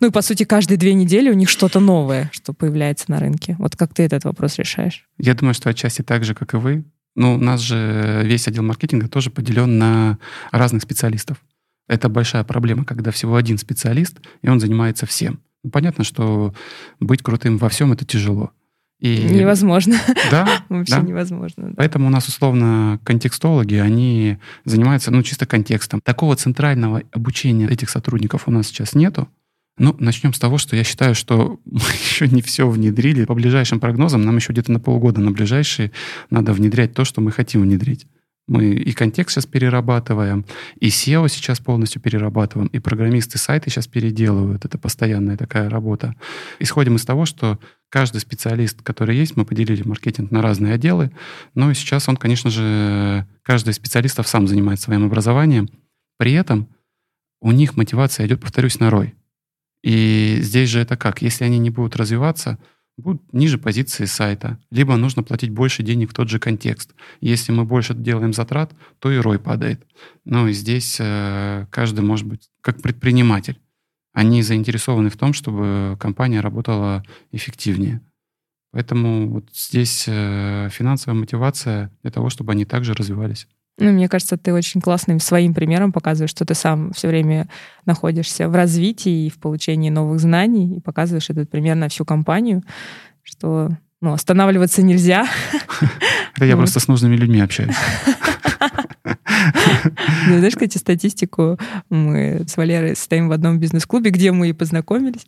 [SPEAKER 2] Ну и, по сути, каждые две недели у них что-то новое, что появляется на рынке. Вот как ты этот вопрос решаешь?
[SPEAKER 1] Я думаю, что отчасти так же, как и вы. Ну, у нас же весь отдел маркетинга тоже поделен на разных специалистов. Это большая проблема, когда всего один специалист, и он занимается всем. Ну, понятно, что быть крутым во всем это тяжело. И,
[SPEAKER 2] Невозможно.
[SPEAKER 1] Да,
[SPEAKER 2] Вообще
[SPEAKER 1] да.
[SPEAKER 2] невозможно. да.
[SPEAKER 1] Поэтому у нас условно контекстологи, они занимаются, ну, чисто контекстом. Такого центрального обучения этих сотрудников у нас сейчас нету. Ну, начнем с того, что я считаю, что мы еще не все внедрили. По ближайшим прогнозам нам еще где-то на полгода на ближайшие надо внедрять то, что мы хотим внедрить. Мы и контекст сейчас перерабатываем, и SEO сейчас полностью перерабатываем, и программисты сайты сейчас переделывают. Это постоянная такая работа. Исходим из того, что каждый специалист, который есть, мы поделили маркетинг на разные отделы, но сейчас он, конечно же, каждый из специалистов сам занимается своим образованием. При этом у них мотивация идет, повторюсь, на рой. И здесь же это как? Если они не будут развиваться, будут ниже позиции сайта, либо нужно платить больше денег в тот же контекст. Если мы больше делаем затрат, то и рой падает. Ну и здесь э, каждый может быть как предприниматель. Они заинтересованы в том, чтобы компания работала эффективнее. Поэтому вот здесь э, финансовая мотивация для того, чтобы они также развивались.
[SPEAKER 2] Ну, мне кажется, ты очень классным своим примером показываешь, что ты сам все время находишься в развитии и в получении новых знаний, и показываешь этот пример на всю компанию, что ну, останавливаться нельзя.
[SPEAKER 1] Это я просто с нужными людьми общаюсь.
[SPEAKER 2] Ну, знаешь, кстати, статистику мы с Валерой стоим в одном бизнес-клубе, где мы и познакомились.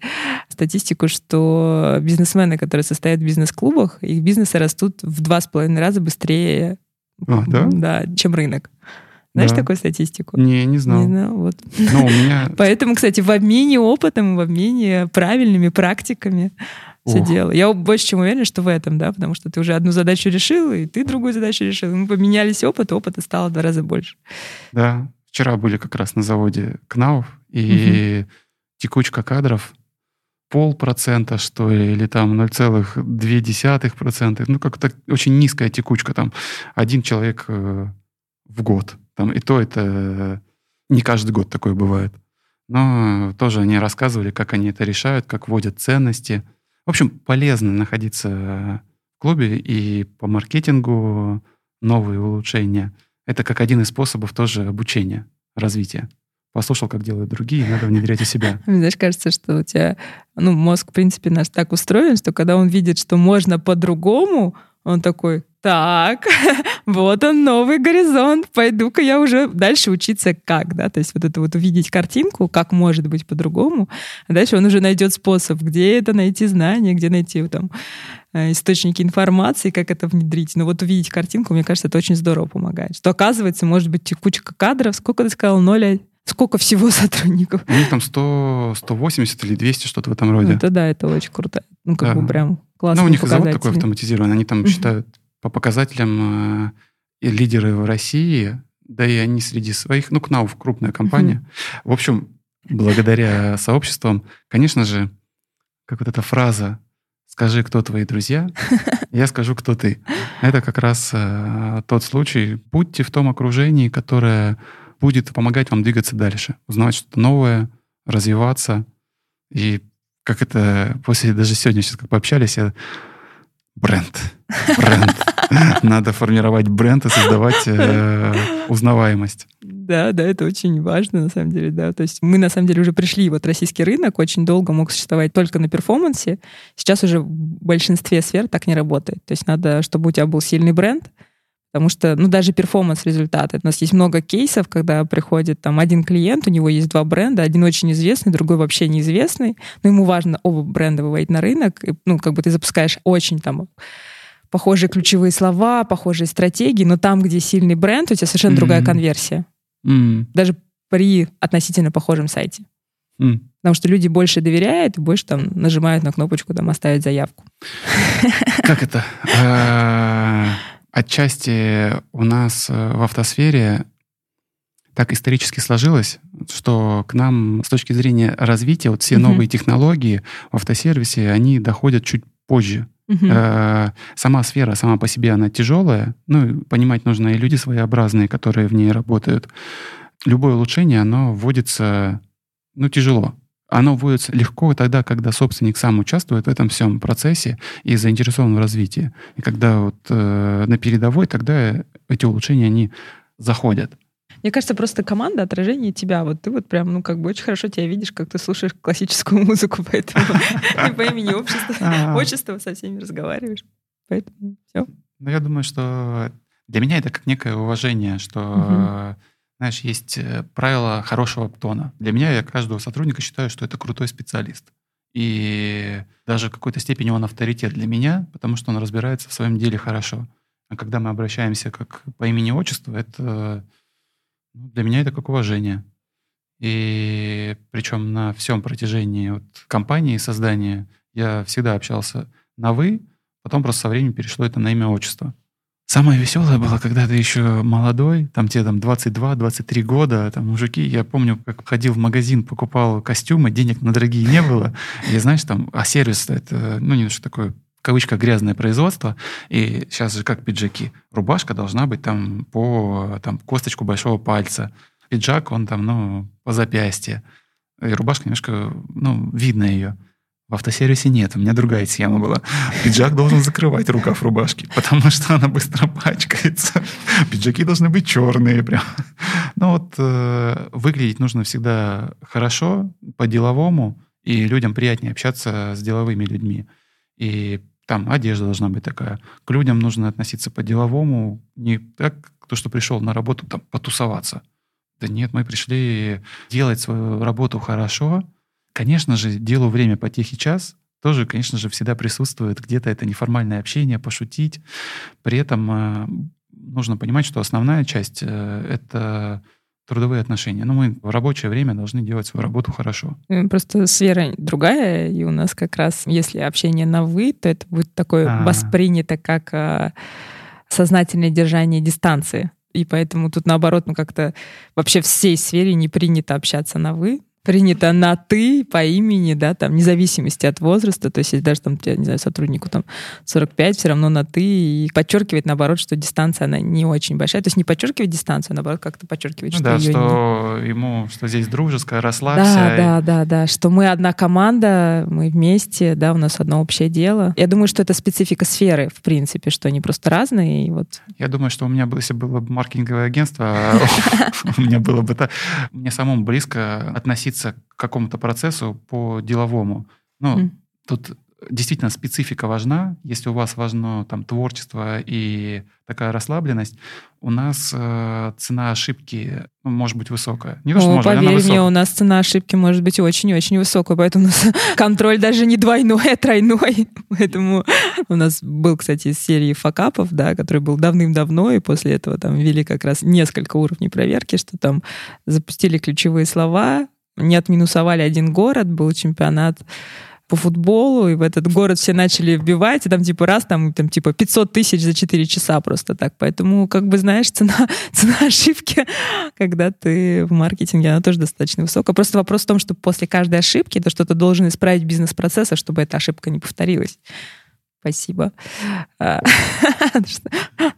[SPEAKER 2] Статистику, что бизнесмены, которые состоят в бизнес-клубах, их бизнесы растут в два с половиной раза быстрее,
[SPEAKER 1] А, да?
[SPEAKER 2] да, чем рынок. Знаешь
[SPEAKER 1] Да.
[SPEAKER 2] такую статистику?
[SPEAKER 1] Не, не знал.
[SPEAKER 2] Не знаю, вот.
[SPEAKER 1] Но у меня...
[SPEAKER 2] Поэтому, кстати, в обмене опытом, в обмене правильными практиками все
[SPEAKER 1] Ох.
[SPEAKER 2] дело. Я больше чем уверена, что в этом, да, потому что ты уже одну задачу решил, и ты другую задачу решил. Мы поменялись опыт, опыта стало в два раза больше.
[SPEAKER 1] Да, вчера были как раз на заводе КНАУФ, и текучка кадров полпроцента, что ли, или там 0,2%. Ну, как-то очень низкая текучка. Там один человек э, в год. Там, и то это э, не каждый год такое бывает. Но тоже они рассказывали, как они это решают, как вводят ценности. В общем, полезно находиться в клубе и по маркетингу новые улучшения. Это как один из способов тоже обучения, развития. Послушал, как делают другие, надо внедрять у себя.
[SPEAKER 2] Мне, знаешь, кажется, что у тебя, ну, мозг, в принципе, наш так устроен, что когда он видит, что можно по-другому, Он такой, так, вот он, новый горизонт, пойду-ка я уже дальше учиться как, да, то есть вот это вот увидеть картинку, как может быть по-другому, а дальше он уже найдет способ, где это найти знания, где найти там э, источники информации, как это внедрить. Но вот увидеть картинку, мне кажется, это очень здорово помогает. Что оказывается, может быть куча кадров, сколько ты сказал, ноль Сколько всего сотрудников?
[SPEAKER 1] У них там 100, 180 или 200, что-то в этом роде.
[SPEAKER 2] Это да, это очень круто. Ну, как
[SPEAKER 1] Да.
[SPEAKER 2] бы прям классно.
[SPEAKER 1] Ну, у них завод такой автоматизированный. Они там считают по показателям э, лидеры в России, да и они среди своих, ну, КНАУФ крупная компания. В общем, благодаря сообществам, конечно же, как вот эта фраза «скажи, кто твои друзья», я скажу, кто ты. Это как раз э, тот случай. Будьте в том окружении, которое будет помогать вам двигаться дальше, узнавать что-то новое, развиваться. И как это после даже сегодня сейчас как пообщались, я бренд, бренд. Надо формировать бренд и создавать э, узнаваемость.
[SPEAKER 2] Да, да, это очень важно, на самом деле, да. То есть мы, на самом деле, уже пришли, вот российский рынок очень долго мог существовать только на перформансе. Сейчас уже в большинстве сфер так не работает. То есть надо, чтобы у тебя был сильный бренд, потому что, ну, даже перформанс-результаты. У нас есть много кейсов, когда приходит там один клиент, у него есть два бренда, один очень известный, другой вообще неизвестный, но ему важно оба бренда выводить на рынок, и, ну, как бы ты запускаешь очень там похожие ключевые слова, похожие стратегии, но там, где сильный бренд, у тебя совершенно другая
[SPEAKER 1] Мгм.
[SPEAKER 2] конверсия
[SPEAKER 1] М,
[SPEAKER 2] даже при относительно похожем сайте.
[SPEAKER 1] м.
[SPEAKER 2] Потому что люди больше доверяют и больше там нажимают на кнопочку там оставить заявку.
[SPEAKER 1] Как это? Отчасти у нас э, в автосфере так исторически сложилось, что к нам с точки зрения развития вот все
[SPEAKER 2] Мгм.
[SPEAKER 1] новые технологии в автосервисе, они доходят чуть позже. Э, Сама сфера сама по себе, она тяжелая. Ну, понимать нужно и люди своеобразные, которые в ней работают. Любое улучшение, оно вводится, ну, тяжело. Оно вводится легко тогда, когда собственник сам участвует в этом всем процессе и заинтересован в развитии. И когда вот э, на передовой, тогда эти улучшения, они заходят.
[SPEAKER 2] Мне кажется, просто команда отражение тебя. Вот ты вот прям, ну, как бы очень хорошо тебя видишь, как ты слушаешь классическую музыку, поэтому по имени отчества,
[SPEAKER 1] А.
[SPEAKER 2] отчества со всеми разговариваешь. Поэтому все.
[SPEAKER 1] Ну, я думаю, что для меня это как некое уважение, что. Знаешь, есть э, правило хорошего тона. Для меня я каждого сотрудника считаю, что это крутой специалист. И даже в какой-то степени он авторитет для меня, потому что он разбирается в своем деле хорошо. А когда мы обращаемся как по имени-отчеству, это ну, для меня это как уважение. И причем на всем протяжении вот компании создания я всегда общался на «вы», потом просто со временем перешло это на имя-отчество. Самое веселое было, когда ты еще молодой, там тебе там 22-23 года, там мужики, я помню, как ходил в магазин, покупал костюмы, денег на дорогие не было, и знаешь, там, а сервис это, ну, немножко такое, в кавычках, грязное производство, и сейчас же как пиджаки, рубашка должна быть там по там, косточку большого пальца, пиджак, он там, ну, по запястье, и рубашка немножко, ну, видно ее. В автосервисе нет, у меня другая схема была. Пиджак должен закрывать рукав рубашки, потому что она быстро пачкается. Пиджаки должны быть черные прям. Ну вот э, выглядеть нужно всегда хорошо, по-деловому, и людям приятнее общаться с деловыми людьми. И там одежда должна быть такая. К людям нужно относиться по-деловому, не так, то, что пришел на работу там потусоваться. Да нет, мы пришли делать свою работу хорошо, Конечно же, делу время потехи час тоже, конечно же, всегда присутствует где-то это неформальное общение, пошутить. При этом э, нужно понимать, что основная часть э, это трудовые отношения. Но мы в рабочее время должны делать свою работу хорошо.
[SPEAKER 2] Э, Просто сфера другая, и у нас как раз, если общение на «вы», то это будет такое
[SPEAKER 1] А.
[SPEAKER 2] воспринято как сознательное держание дистанции. И поэтому тут, наоборот, ну как-то вообще всей сфере не принято общаться на «вы», принято на «ты» по имени, да, там, вне зависимости от возраста, то есть если даже там, тебе, не знаю, сотруднику там 45, все равно на «ты», и подчеркивает, наоборот, что дистанция, она не очень большая. То есть не подчеркивать дистанцию, а наоборот, как-то подчеркивать,
[SPEAKER 1] Ну
[SPEAKER 2] что
[SPEAKER 1] да,
[SPEAKER 2] ее
[SPEAKER 1] что ему, что здесь дружеское, расслабься.
[SPEAKER 2] да, да, да, да, что мы одна команда, мы вместе, да, у нас одно общее дело. Я думаю, что это специфика сферы, в принципе, что они просто разные, и вот
[SPEAKER 1] Я думаю, что у меня, бы, если было бы маркетинговое агентство, у меня было бы мне самому близко относиться к какому-то процессу по деловому. Ну,
[SPEAKER 2] М.
[SPEAKER 1] тут действительно специфика важна. Если у вас важно там творчество и такая расслабленность, у нас э, цена ошибки ну, может быть высокая.
[SPEAKER 2] Не то, что О, может, поверь она мне, у нас цена ошибки может быть очень-очень высокая, поэтому у нас контроль даже не двойной, а тройной. Поэтому у нас был, кстати, из серии факапов, да, который был давным-давно, и после этого там ввели как раз несколько уровней проверки, что там запустили ключевые слова, не отминусовали один город, был чемпионат по футболу, и в этот город все начали вбивать, и там типа раз, там, там типа 500 тысяч за 4 часа просто так. Поэтому, как бы, знаешь, цена, цена ошибки, когда ты в маркетинге, она тоже достаточно высокая. Просто вопрос в том, что после каждой ошибки ты что-то должен исправить бизнес-процесса, чтобы эта ошибка не повторилась. Спасибо. А,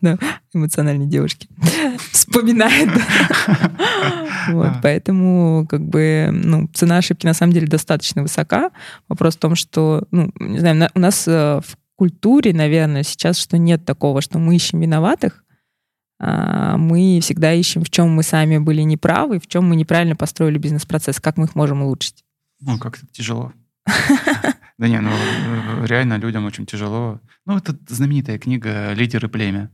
[SPEAKER 2] эмоциональные девушки. Вспоминает. Вот, поэтому, как бы, ну, цена ошибки на самом деле достаточно высока. Вопрос в том, что, ну, не знаю, у нас э, в культуре, наверное, сейчас, что нет такого, что мы ищем виноватых, а мы всегда ищем, в чем мы сами были неправы, в чем мы неправильно построили бизнес-процесс, как мы их можем улучшить.
[SPEAKER 1] Ну, как это тяжело. Да не, ну реально людям очень тяжело. Ну, это знаменитая книга «Лидеры племя».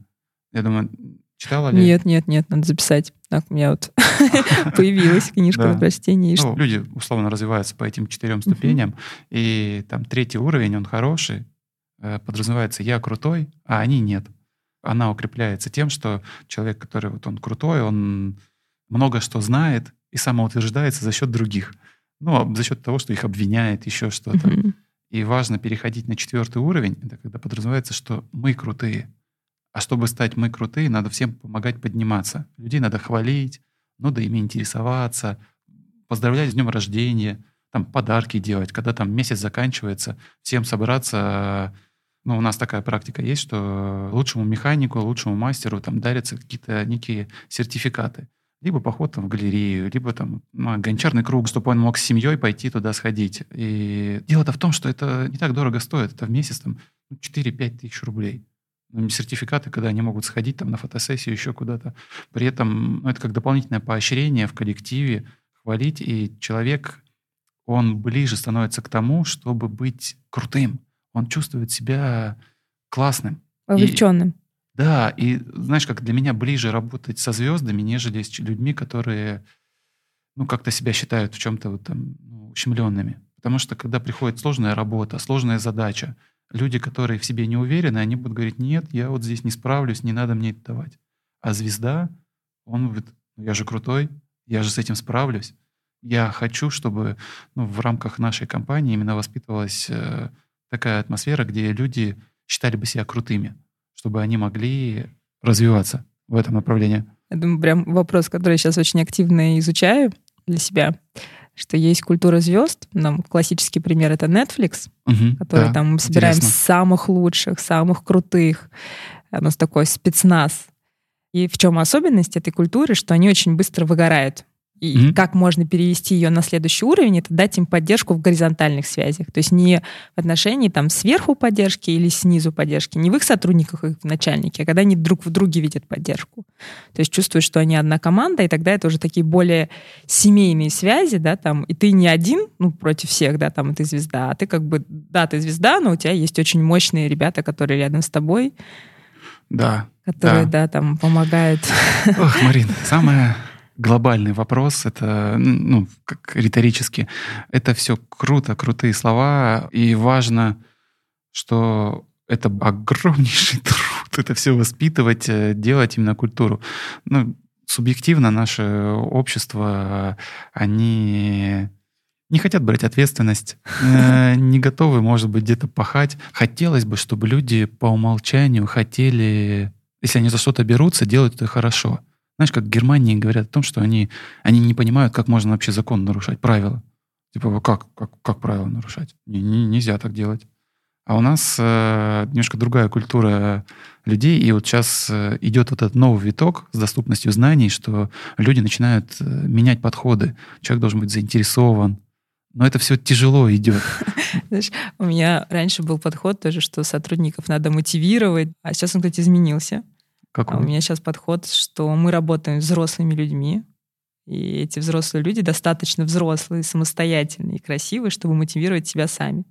[SPEAKER 1] Я думаю, читала ли?
[SPEAKER 2] Нет, нет, нет, надо записать. Так, у меня вот появилась книжка на прочтение.
[SPEAKER 1] Ну, люди условно развиваются по этим четырем ступеням, и там третий уровень, он хороший, э, подразумевается «я крутой», а они нет. Она укрепляется тем, что человек, который вот он крутой, он много что знает и самоутверждается за счет других. Ну, за счет того, что их обвиняет, еще что-то. Mm-hmm. И важно переходить на четвертый уровень, это когда подразумевается, что мы крутые. А чтобы стать мы крутые, надо всем помогать подниматься. Людей надо хвалить, надо ими интересоваться, поздравлять с днем рождения, там подарки делать, когда там месяц заканчивается, всем собраться. Ну, у нас такая практика есть, что лучшему механику, лучшему мастеру там дарятся какие-то некие сертификаты либо поход там, в галерею, либо там ну, гончарный круг, чтобы он мог с семьей пойти туда сходить. И дело-то в том, что это не так дорого стоит. Это в месяц там 4-5 тысяч рублей. Ну, сертификаты, когда они могут сходить там на фотосессию еще куда-то. При этом ну, это как дополнительное поощрение в коллективе, хвалить, и человек, он ближе становится к тому, чтобы быть крутым. Он чувствует себя классным.
[SPEAKER 2] Вовлеченным.
[SPEAKER 1] Да, и знаешь, как для меня ближе работать со звездами, нежели с людьми, которые, ну, как-то себя считают в чем-то вот там ну, ущемленными. Потому что когда приходит сложная работа, сложная задача, люди, которые в себе не уверены, они будут говорить, нет, я вот здесь не справлюсь, не надо мне это давать. А звезда, он говорит, ну, я же крутой, я же с этим справлюсь. Я хочу, чтобы ну, в рамках нашей компании именно воспитывалась э, такая атмосфера, где люди считали бы себя крутыми чтобы они могли развиваться в этом направлении?
[SPEAKER 2] Я думаю, прям вопрос, который я сейчас очень активно изучаю для себя, что есть культура звезд. Нам классический пример это Netflix, угу, который да, там мы собираем интересно. самых лучших, самых крутых. У нас такой спецназ. И в чем особенность этой культуры, что они очень быстро выгорают. И mm-hmm. как можно перевести ее на следующий уровень, это дать им поддержку в горизонтальных связях. То есть не в отношении там сверху поддержки или снизу поддержки, не в их сотрудниках, их начальнике, а когда они друг в друге видят поддержку. То есть чувствуют, что они одна команда, и тогда это уже такие более семейные связи, да, там, и ты не один, ну, против всех, да, там, и ты звезда, а ты как бы, да, ты звезда, но у тебя есть очень мощные ребята, которые рядом с тобой.
[SPEAKER 1] Да.
[SPEAKER 2] Которые, да, да там, помогают.
[SPEAKER 1] Ох, Марин, самое глобальный вопрос, это, ну, как риторически, это все круто, крутые слова, и важно, что это огромнейший труд, это все воспитывать, э, делать именно культуру. Ну, субъективно наше общество, они не хотят брать ответственность, э, не готовы, может быть, где-то пахать. Хотелось бы, чтобы люди по умолчанию хотели, если они за что-то берутся, делать это хорошо. Знаешь, как в Германии говорят о том, что они, они не понимают, как можно вообще закон нарушать, правила. Типа, как, как, как правила нарушать? Не, не, нельзя так делать. А у нас э, немножко другая культура людей, и вот сейчас э, идет вот этот новый виток с доступностью знаний, что люди начинают э, менять подходы. Человек должен быть заинтересован. Но это все тяжело идет.
[SPEAKER 2] Знаешь, у меня раньше был подход тоже, что сотрудников надо мотивировать, а сейчас он, кстати, изменился. Какой? А у меня сейчас подход, что мы работаем с взрослыми людьми, И эти взрослые люди достаточно взрослые, самостоятельные и красивые, чтобы мотивировать себя сами.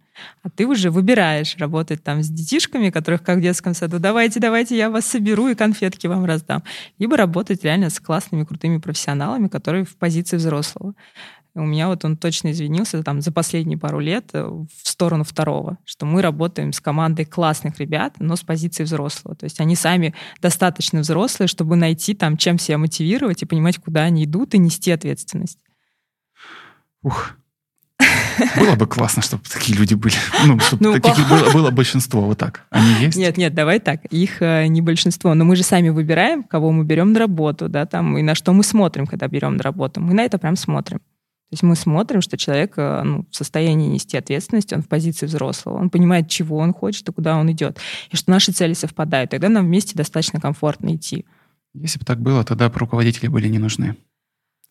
[SPEAKER 2] А ты уже выбираешь работать там с детишками, которых как в детском саду, давайте, давайте, я вас соберу и конфетки вам раздам. Либо работать реально с классными, крутыми профессионалами, которые в позиции взрослого. У меня вот он точно извинился там за последние пару лет э, в сторону второго, что мы работаем с командой классных ребят, но с позиции взрослого. То есть они сами достаточно взрослые, чтобы найти там, чем себя мотивировать и понимать, куда они идут, и нести ответственность.
[SPEAKER 1] Ух, было бы классно, чтобы такие люди были. Ну, чтобы ну, таких по... было, было большинство. Вот так. Они есть?
[SPEAKER 2] Нет, нет, давай так. Их э, не большинство. Но мы же сами выбираем, кого мы берем на работу, да, там, и на что мы смотрим, когда берем на работу. Мы на это прям смотрим. То есть мы смотрим, что человек э, ну, в состоянии нести ответственность, он в позиции взрослого, он понимает, чего он хочет и куда он идет, и что наши цели совпадают. Тогда нам вместе достаточно комфортно идти.
[SPEAKER 1] Если бы так было, тогда бы руководители были не нужны.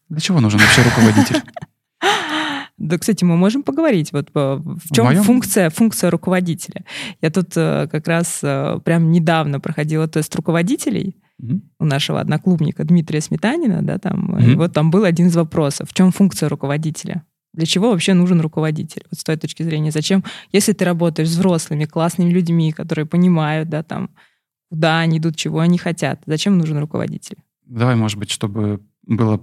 [SPEAKER 1] Для чего нужен вообще руководитель?
[SPEAKER 2] Да, кстати, мы можем поговорить. Вот э, в чем в функция, функция руководителя. Я тут э, как раз прям недавно проходила тест руководителей у нашего одноклубника Дмитрия Сметанина, да, там, mm и вот там был один из вопросов. В чем функция руководителя? Для чего вообще нужен руководитель? Вот с той точки зрения, зачем, если ты работаешь с взрослыми, классными людьми, которые понимают, да, там, куда они идут, чего они хотят, зачем нужен руководитель?
[SPEAKER 1] Давай, может быть, чтобы было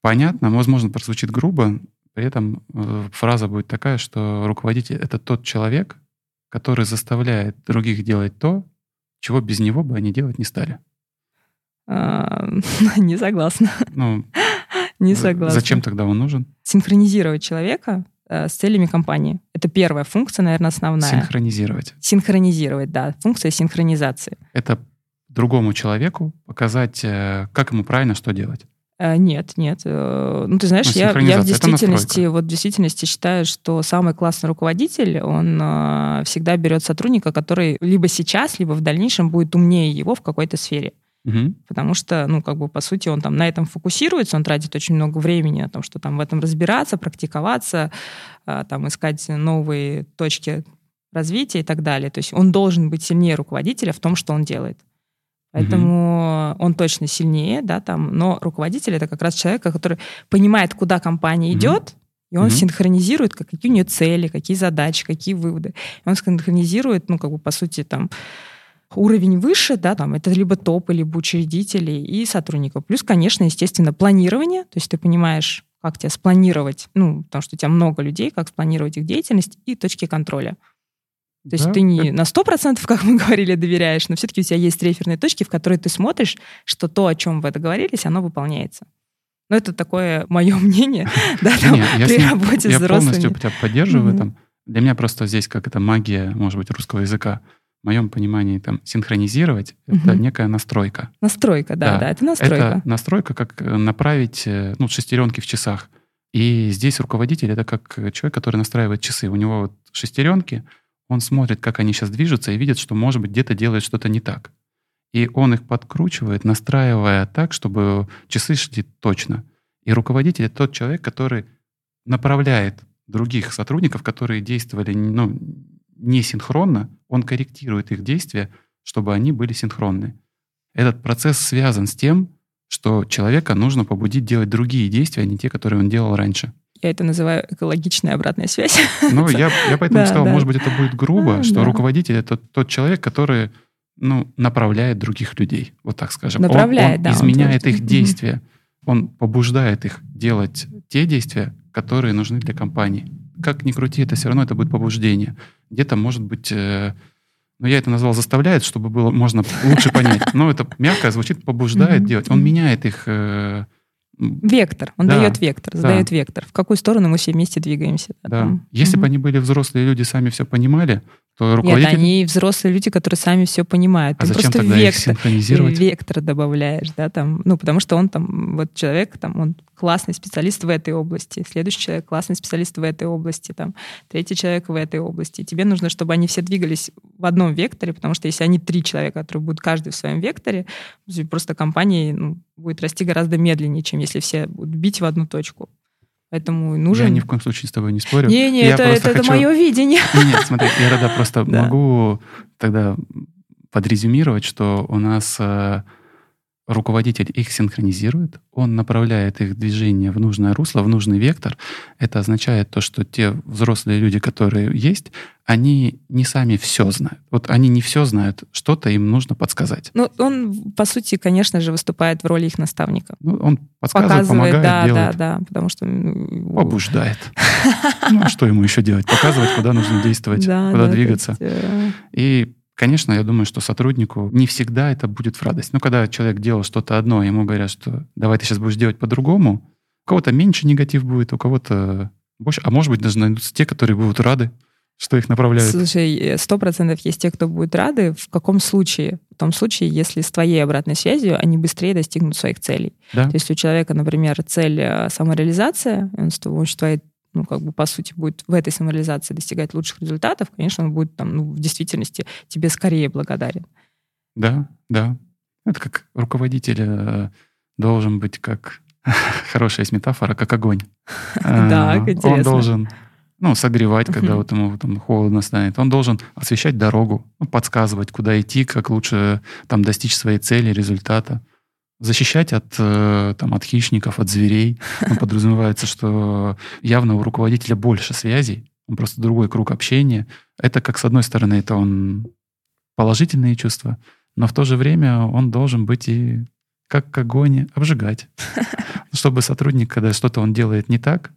[SPEAKER 1] понятно, возможно, прозвучит грубо, при этом э, фраза будет такая, что руководитель — это тот человек, который заставляет других делать то, чего без него бы они делать не стали.
[SPEAKER 2] А, не согласна. Ну, не согласна.
[SPEAKER 1] Зачем тогда он нужен?
[SPEAKER 2] Синхронизировать человека э, с целями компании. Это первая функция, наверное, основная.
[SPEAKER 1] Синхронизировать.
[SPEAKER 2] Синхронизировать, да. Функция синхронизации.
[SPEAKER 1] Это другому человеку показать, э, как ему правильно что делать.
[SPEAKER 2] Э, нет, нет. Ну, ты знаешь, ну, я, я в действительности, вот в действительности считаю, что самый классный руководитель, он всегда берет сотрудника, который либо сейчас, либо в дальнейшем будет умнее его в какой-то сфере. Угу. Потому что, ну, как бы, по сути, он там на этом фокусируется, он тратит очень много времени на том, что там в этом разбираться, практиковаться, а, там искать новые точки развития и так далее. То есть он должен быть сильнее руководителя в том, что он делает. Поэтому угу. он точно сильнее, да, там, но руководитель это как раз человек, который понимает, куда компания идет, и он mm синхронизирует, какие у нее цели, какие задачи, какие выводы. И он синхронизирует, ну, как бы, по сути, там, уровень выше, да, там это либо топы, либо учредители и сотрудников. Плюс, конечно, естественно, планирование, то есть ты понимаешь, как тебя спланировать, ну, потому что у тебя много людей, как спланировать их деятельность и точки контроля. То есть да, ты не на 100%, как мы говорили, доверяешь, но все-таки у тебя есть реферные точки, в которые ты смотришь, что то, о чем вы договорились, оно выполняется. Ну, это такое мое мнение, да, там, при работе с взрослыми.
[SPEAKER 1] Я полностью тебя поддерживаю в этом. Для меня просто здесь как это магия, может быть, русского языка в моем понимании, там, синхронизировать угу. — это некая настройка.
[SPEAKER 2] Настройка, да, да, да, это настройка.
[SPEAKER 1] Это настройка, как э, направить, э, ну, шестеренки в часах. И здесь руководитель — это как человек, который настраивает часы. У него вот шестеренки, он смотрит, как они сейчас движутся, и видит, что, может быть, где-то делает что-то не так. И он их подкручивает, настраивая так, чтобы часы шли точно. И руководитель — это тот человек, который направляет других сотрудников, которые действовали ну, не синхронно, он корректирует их действия, чтобы они были синхронны. Этот процесс связан с тем, что человека нужно побудить делать другие действия, а не те, которые он делал раньше.
[SPEAKER 2] Я это называю экологичная обратная связь.
[SPEAKER 1] Ну, я, я поэтому да, сказал, да. может быть, это будет грубо, а, что да. руководитель — это тот человек, который ну, направляет других людей, вот так скажем.
[SPEAKER 2] Направляет,
[SPEAKER 1] он, он
[SPEAKER 2] да.
[SPEAKER 1] изменяет он их действия, он побуждает их делать те действия, которые нужны для компании как ни крути, это все равно это будет побуждение. Где-то, может быть, э, ну, я это назвал заставляет, чтобы было можно лучше понять. Но это мягко звучит, побуждает делать. Он меняет их... Э,
[SPEAKER 2] вектор. Он да, дает вектор, задает да. вектор. В какую сторону мы все вместе двигаемся.
[SPEAKER 1] Да. Там. Если угу. бы они были взрослые люди, сами все понимали, то руководитель...
[SPEAKER 2] Нет, они взрослые люди, которые сами все понимают.
[SPEAKER 1] А Ты зачем тогда вектор, их синхронизировать?
[SPEAKER 2] Вектор добавляешь, да, там, ну, потому что он там, вот человек, там, он классный специалист в этой области, следующий человек классный специалист в этой области, там, третий человек в этой области. Тебе нужно, чтобы они все двигались в одном векторе, потому что если они три человека, которые будут каждый в своем векторе, просто компания ну, будет расти гораздо медленнее, чем если все будут бить в одну точку. Поэтому нужен...
[SPEAKER 1] Я ни в коем случае с тобой не спорю.
[SPEAKER 2] Не-не, это, это, хочу... это мое видение.
[SPEAKER 1] Нет, смотри, я тогда просто могу тогда подрезюмировать, что у нас э, руководитель их синхронизирует, он направляет их движение в нужное русло, в нужный вектор. Это означает то, что те взрослые люди, которые есть, они не сами все знают. Вот они не все знают, что-то им нужно подсказать.
[SPEAKER 2] Ну, он, по сути, конечно же, выступает в роли их наставника.
[SPEAKER 1] Ну, он подсказывает, помогает,
[SPEAKER 2] да,
[SPEAKER 1] делает.
[SPEAKER 2] да, да, потому что...
[SPEAKER 1] Побуждает. Ну, а что ему еще делать? Показывать, куда нужно действовать,
[SPEAKER 2] да,
[SPEAKER 1] куда двигаться.
[SPEAKER 2] э,
[SPEAKER 1] И, конечно, я думаю, что сотруднику не всегда это будет в радость. Ну, когда человек делал что-то одно, ему говорят, что давай ты сейчас будешь делать по-другому, у кого-то меньше негатив будет, у кого-то больше. А может быть, даже найдутся те, которые будут рады, что их направляют.
[SPEAKER 2] Слушай, сто процентов есть те, кто будут рады. В каком случае? В том случае, если с твоей обратной связью они быстрее достигнут своих целей.
[SPEAKER 1] Да?
[SPEAKER 2] То есть у человека, например, цель э, самореализация, он с помощью твоей ну, как бы, по сути, будет в этой самореализации достигать лучших результатов, конечно, он будет там, ну, в действительности тебе скорее благодарен.
[SPEAKER 1] Да, да. Это как руководитель э, должен быть как хорошая есть метафора, как огонь.
[SPEAKER 2] Так,
[SPEAKER 1] Э, Он
[SPEAKER 2] интересно.
[SPEAKER 1] должен ну, согревать, когда вот ему там холодно станет. Он должен освещать дорогу, подсказывать, куда идти, как лучше там достичь своей цели, результата. Защищать от, э, там, от хищников, от зверей. Ну, подразумевается, что явно у руководителя больше связей, он просто другой круг общения. Это как, с одной стороны, это он положительные чувства, но в то же время он должен быть и как огонь обжигать. Чтобы сотрудник, когда что-то он делает не так,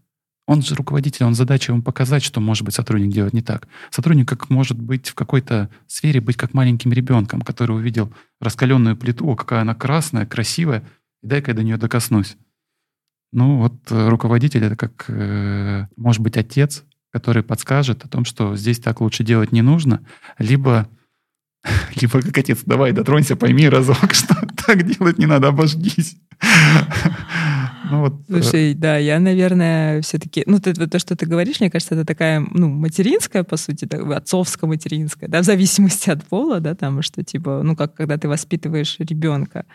[SPEAKER 1] он же руководитель, он задача ему показать, что, может быть, сотрудник делает не так. Сотрудник как может быть в какой-то сфере быть как маленьким ребенком, который увидел раскаленную плиту, о, какая она красная, красивая, и дай-ка я до нее докоснусь. Ну вот э, руководитель это как, э, может быть, отец, который подскажет о том, что здесь так лучше делать не нужно, либо либо как отец, давай, дотронься, пойми разок, что так делать не надо, обожгись. Ну вот, э,
[SPEAKER 2] Слушай, да, я, наверное, все-таки, ну, ты, то, что ты говоришь, мне кажется, это такая, ну, материнская, по сути, так, отцовско-материнская, да, в зависимости от пола, да, там, что, типа, ну, как когда ты воспитываешь ребенка.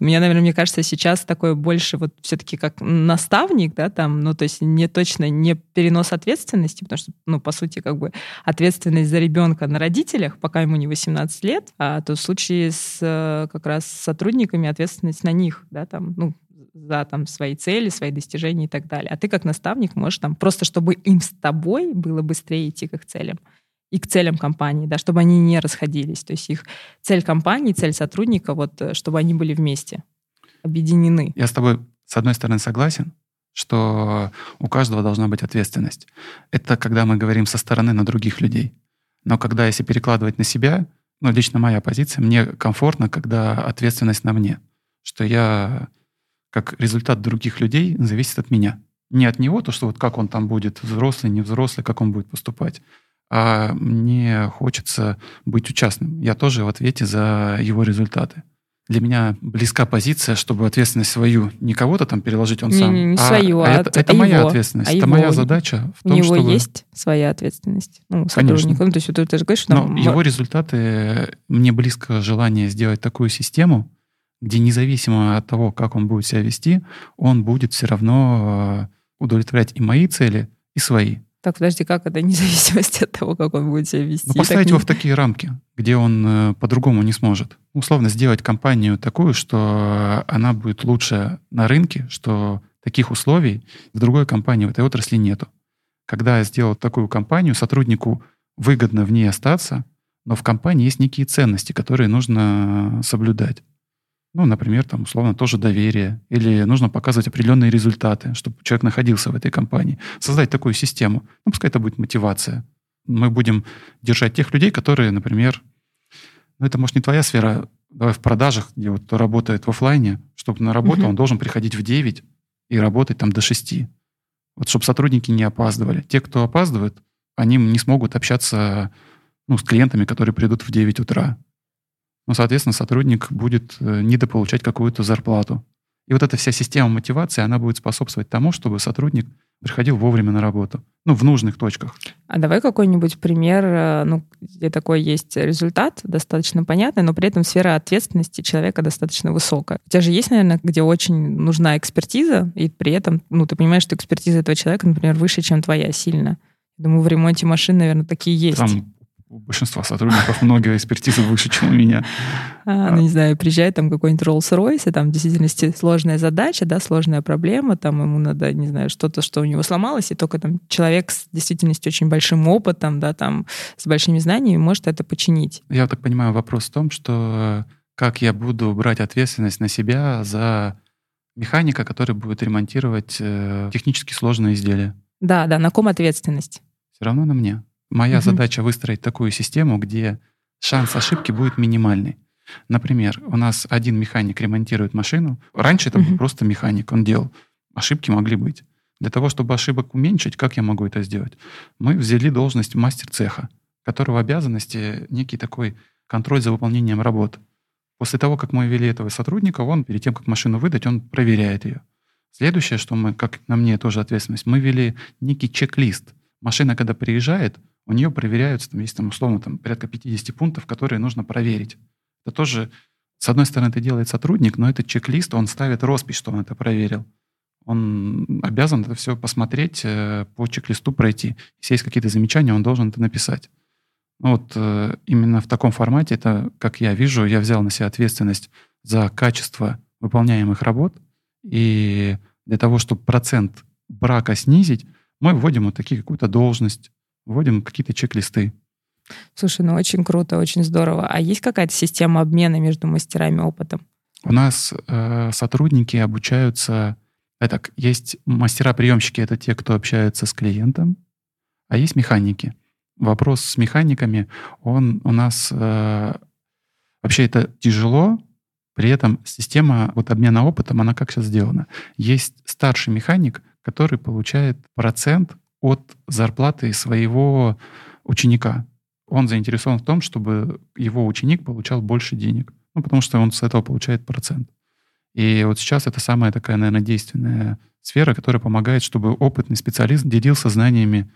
[SPEAKER 2] Меня, наверное, мне кажется, сейчас такое больше вот все-таки как наставник, да, там, ну, то есть не точно не перенос ответственности, потому что, ну, по сути, как бы ответственность за ребенка на родителях, пока ему не 18 лет, а то в случае с э, как раз сотрудниками ответственность на них, да, там, ну, за там свои цели, свои достижения и так далее. А ты как наставник можешь там просто, чтобы им с тобой было быстрее идти к их целям и к целям компании, да, чтобы они не расходились. То есть их цель компании, цель сотрудника, вот, э, чтобы они были вместе, объединены.
[SPEAKER 1] Я с тобой, с одной стороны, согласен, что у каждого должна быть ответственность. Это когда мы говорим со стороны на других людей. Но когда, если перекладывать на себя, ну, лично моя позиция, мне комфортно, когда ответственность на мне. Что я, как результат других людей, зависит от меня. Не от него, то, что вот как он там будет, взрослый, не взрослый, как он будет поступать. А мне хочется быть участным. Я тоже в ответе за его результаты. Для меня близка позиция, чтобы ответственность свою не кого-то там переложить он
[SPEAKER 2] Не-
[SPEAKER 1] сам.
[SPEAKER 2] не- не
[SPEAKER 1] а-
[SPEAKER 2] свою, а
[SPEAKER 1] это,
[SPEAKER 2] от-
[SPEAKER 1] это
[SPEAKER 2] а
[SPEAKER 1] моя
[SPEAKER 2] его.
[SPEAKER 1] ответственность.
[SPEAKER 2] А
[SPEAKER 1] это
[SPEAKER 2] его.
[SPEAKER 1] моя задача в
[SPEAKER 2] У
[SPEAKER 1] том,
[SPEAKER 2] него
[SPEAKER 1] чтобы...
[SPEAKER 2] есть своя ответственность, ну,
[SPEAKER 1] Конечно.
[SPEAKER 2] сотрудника. Ну, то есть вот ты же говоришь, что
[SPEAKER 1] Но
[SPEAKER 2] там
[SPEAKER 1] его результаты, мне близко желание сделать такую систему, где независимо от того, как он будет себя вести, он будет все равно э, удовлетворять и мои цели, и свои.
[SPEAKER 2] Так, подожди, как это независимости от того, как он будет себя вести?
[SPEAKER 1] Ну,
[SPEAKER 2] Так
[SPEAKER 1] поставить
[SPEAKER 2] не-
[SPEAKER 1] его в такие рамки, где он э, по-другому не сможет. Условно сделать компанию такую, что э, она будет лучше на рынке, что таких условий в другой компании в этой отрасли нету. Когда я сделал такую компанию, сотруднику выгодно в ней остаться, но в компании есть некие ценности, которые нужно соблюдать. Ну, например, там, условно, тоже доверие. Или нужно показывать определенные результаты, чтобы человек находился в этой компании. Создать такую систему. Ну, пускай это будет мотивация. Мы будем держать тех людей, которые, например, ну, это, может, не твоя сфера, давай в продажах, где вот кто работает в оффлайне, чтобы на работу
[SPEAKER 2] Мгм.
[SPEAKER 1] он должен приходить в 9 и работать там до 6. Вот чтобы сотрудники не опаздывали. Те, кто опаздывает, они не смогут общаться ну, с клиентами, которые придут в 9 утра. Ну, соответственно, сотрудник будет э, недополучать какую-то зарплату. И вот эта вся система мотивации, она будет способствовать тому, чтобы сотрудник приходил вовремя на работу. Ну, в нужных точках.
[SPEAKER 2] А давай какой-нибудь пример, э, ну, где такой есть результат, достаточно понятный, но при этом сфера ответственности человека достаточно высокая. У тебя же есть, наверное, где очень нужна экспертиза, и при этом, ну, ты понимаешь, что экспертиза этого человека, например, выше, чем твоя, сильно. Думаю, в ремонте машин, наверное, такие есть.
[SPEAKER 1] Там у большинства сотрудников много экспертизы выше, чем у меня.
[SPEAKER 2] А, ну, не знаю, приезжает там какой-нибудь Rolls-Royce, и там в действительности сложная задача, да, сложная проблема, там ему надо, не знаю, что-то, что у него сломалось, и только там человек с действительностью очень большим опытом, да, там, с большими знаниями может это починить.
[SPEAKER 1] Я так понимаю, вопрос в том, что как я буду брать ответственность на себя за механика, который будет ремонтировать э, технически сложные изделия.
[SPEAKER 2] Да, да, на ком ответственность?
[SPEAKER 1] Все равно на мне. Моя угу. задача выстроить такую систему, где шанс ошибки будет минимальный. Например, у нас один механик ремонтирует машину. Раньше это угу. был просто механик, он делал. Ошибки могли быть. Для того, чтобы ошибок уменьшить, как я могу это сделать? Мы взяли должность мастер цеха, которого обязанности некий такой контроль за выполнением работ. После того, как мы ввели этого сотрудника, он перед тем, как машину выдать, он проверяет ее. Следующее, что мы, как на мне тоже ответственность, мы ввели некий чек-лист. Машина, когда приезжает, у нее проверяются, там есть там условно там, порядка 50 пунктов, которые нужно проверить. Это тоже, с одной стороны, это делает сотрудник, но этот чек-лист, он ставит роспись, что он это проверил. Он обязан это все посмотреть, э, по чек-листу пройти. Если есть какие-то замечания, он должен это написать. Ну вот э, именно в таком формате, это, как я вижу, я взял на себя ответственность за качество выполняемых работ, и для того, чтобы процент брака снизить, мы вводим вот такие какую-то должность, вводим какие-то чек-листы.
[SPEAKER 2] Слушай, ну очень круто, очень здорово. А есть какая-то система обмена между мастерами опытом?
[SPEAKER 1] У нас э, сотрудники обучаются... Это, есть мастера-приемщики, это те, кто общаются с клиентом, а есть механики. Вопрос с механиками, он у нас... Э, вообще это тяжело, при этом система вот обмена опытом, она как сейчас сделана? Есть старший механик, который получает процент от зарплаты своего ученика. Он заинтересован в том, чтобы его ученик получал больше денег. Ну, потому что он с этого получает процент. И вот сейчас это самая такая, наверное, действенная сфера, которая помогает, чтобы опытный специалист делился знаниями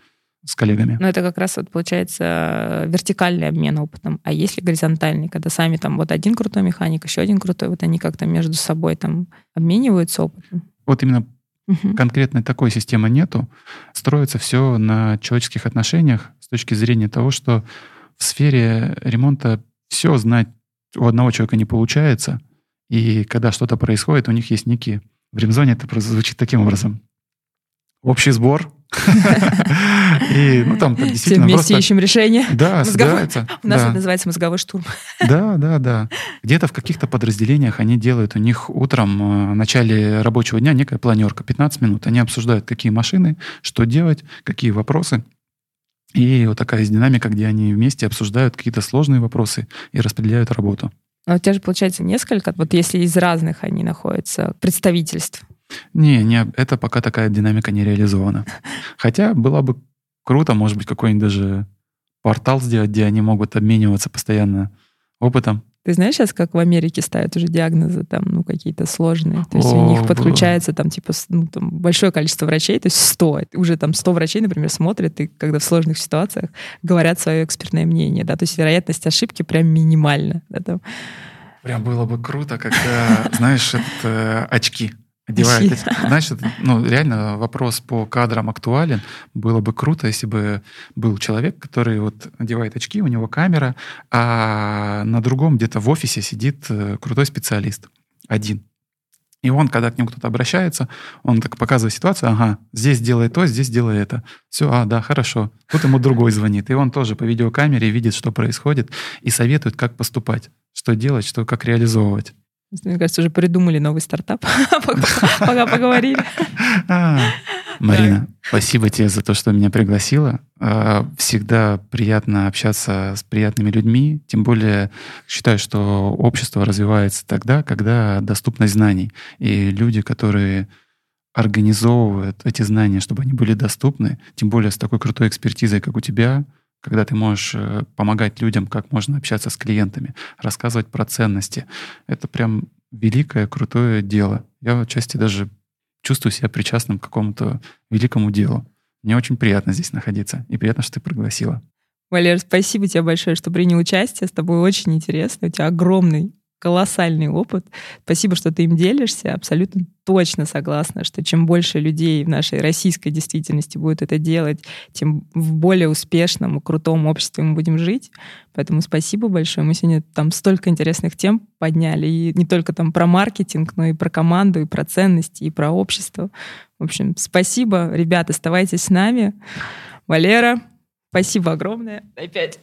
[SPEAKER 1] с коллегами.
[SPEAKER 2] Но это как раз вот получается вертикальный обмен опытом. А если горизонтальный, когда сами там вот один крутой механик, еще один крутой, вот они как-то между собой там обмениваются опытом?
[SPEAKER 1] Вот именно Угу. Конкретной такой системы нету. Строится все на человеческих отношениях с точки зрения того, что в сфере ремонта все знать у одного человека не получается. И когда что-то происходит, у них есть некие... В ремзоне это звучит таким образом. Общий сбор,
[SPEAKER 2] и, ну, там действительно Все вместе просто... ищем решение.
[SPEAKER 1] Да, собирается.
[SPEAKER 2] У нас это называется мозговой штурм.
[SPEAKER 1] Да, да, да. Где-то в каких-то подразделениях они делают, у них утром э, в начале рабочего дня некая планерка, 15 минут. Они обсуждают, какие машины, что делать, какие вопросы. И вот такая есть динамика, где они вместе обсуждают какие-то сложные вопросы и распределяют работу.
[SPEAKER 2] А у тебя же получается несколько, вот если из разных они находятся, представительств.
[SPEAKER 1] Не, не, это пока такая динамика не реализована. Хотя было бы круто, может быть, какой-нибудь даже портал сделать, где они могут обмениваться постоянно опытом.
[SPEAKER 2] Ты знаешь сейчас, как в Америке ставят уже диагнозы там, ну, какие-то сложные? То есть О, у них подключается там, типа, ну, там, большое количество врачей, то есть 100. Уже там 100 врачей, например, смотрят и когда в сложных ситуациях говорят свое экспертное мнение, да, то есть вероятность ошибки прям минимальна. Да, там.
[SPEAKER 1] Прям было бы круто, когда, знаешь, это э, очки одевает. Значит, ну, реально вопрос по кадрам актуален. Было бы круто, если бы был человек, который вот одевает очки, у него камера, а на другом где-то в офисе сидит э, крутой специалист. Один. И он, когда к нему кто-то обращается, он так показывает ситуацию, ага, здесь делай то, здесь делай это. Все, а, да, хорошо. Тут ему другой звонит. И он тоже по видеокамере видит, что происходит, и советует, как поступать, что делать, что, как реализовывать.
[SPEAKER 2] Мне кажется, уже придумали новый стартап, пока поговорили. А,
[SPEAKER 1] Марина, спасибо тебе за то, что меня пригласила. А, всегда приятно общаться с приятными людьми. Тем более считаю, что общество развивается тогда, когда доступность знаний. И люди, которые организовывают эти знания, чтобы они были доступны, тем более с такой крутой экспертизой, как у тебя, когда ты можешь э, помогать людям, как можно общаться с клиентами, рассказывать про ценности. Это прям великое, крутое дело. Я отчасти даже чувствую себя причастным к какому-то великому делу. Мне очень приятно здесь находиться, и приятно, что ты пригласила.
[SPEAKER 2] Валер, спасибо тебе большое, что принял участие. С тобой очень интересно. У тебя огромный колоссальный опыт. Спасибо, что ты им делишься. Абсолютно точно согласна, что чем больше людей в нашей российской действительности будет это делать, тем в более успешном и крутом обществе мы будем жить. Поэтому спасибо большое. Мы сегодня там столько интересных тем подняли. И не только там про маркетинг, но и про команду, и про ценности, и про общество. В общем, спасибо. Ребята, оставайтесь с нами. Валера, спасибо огромное. Опять.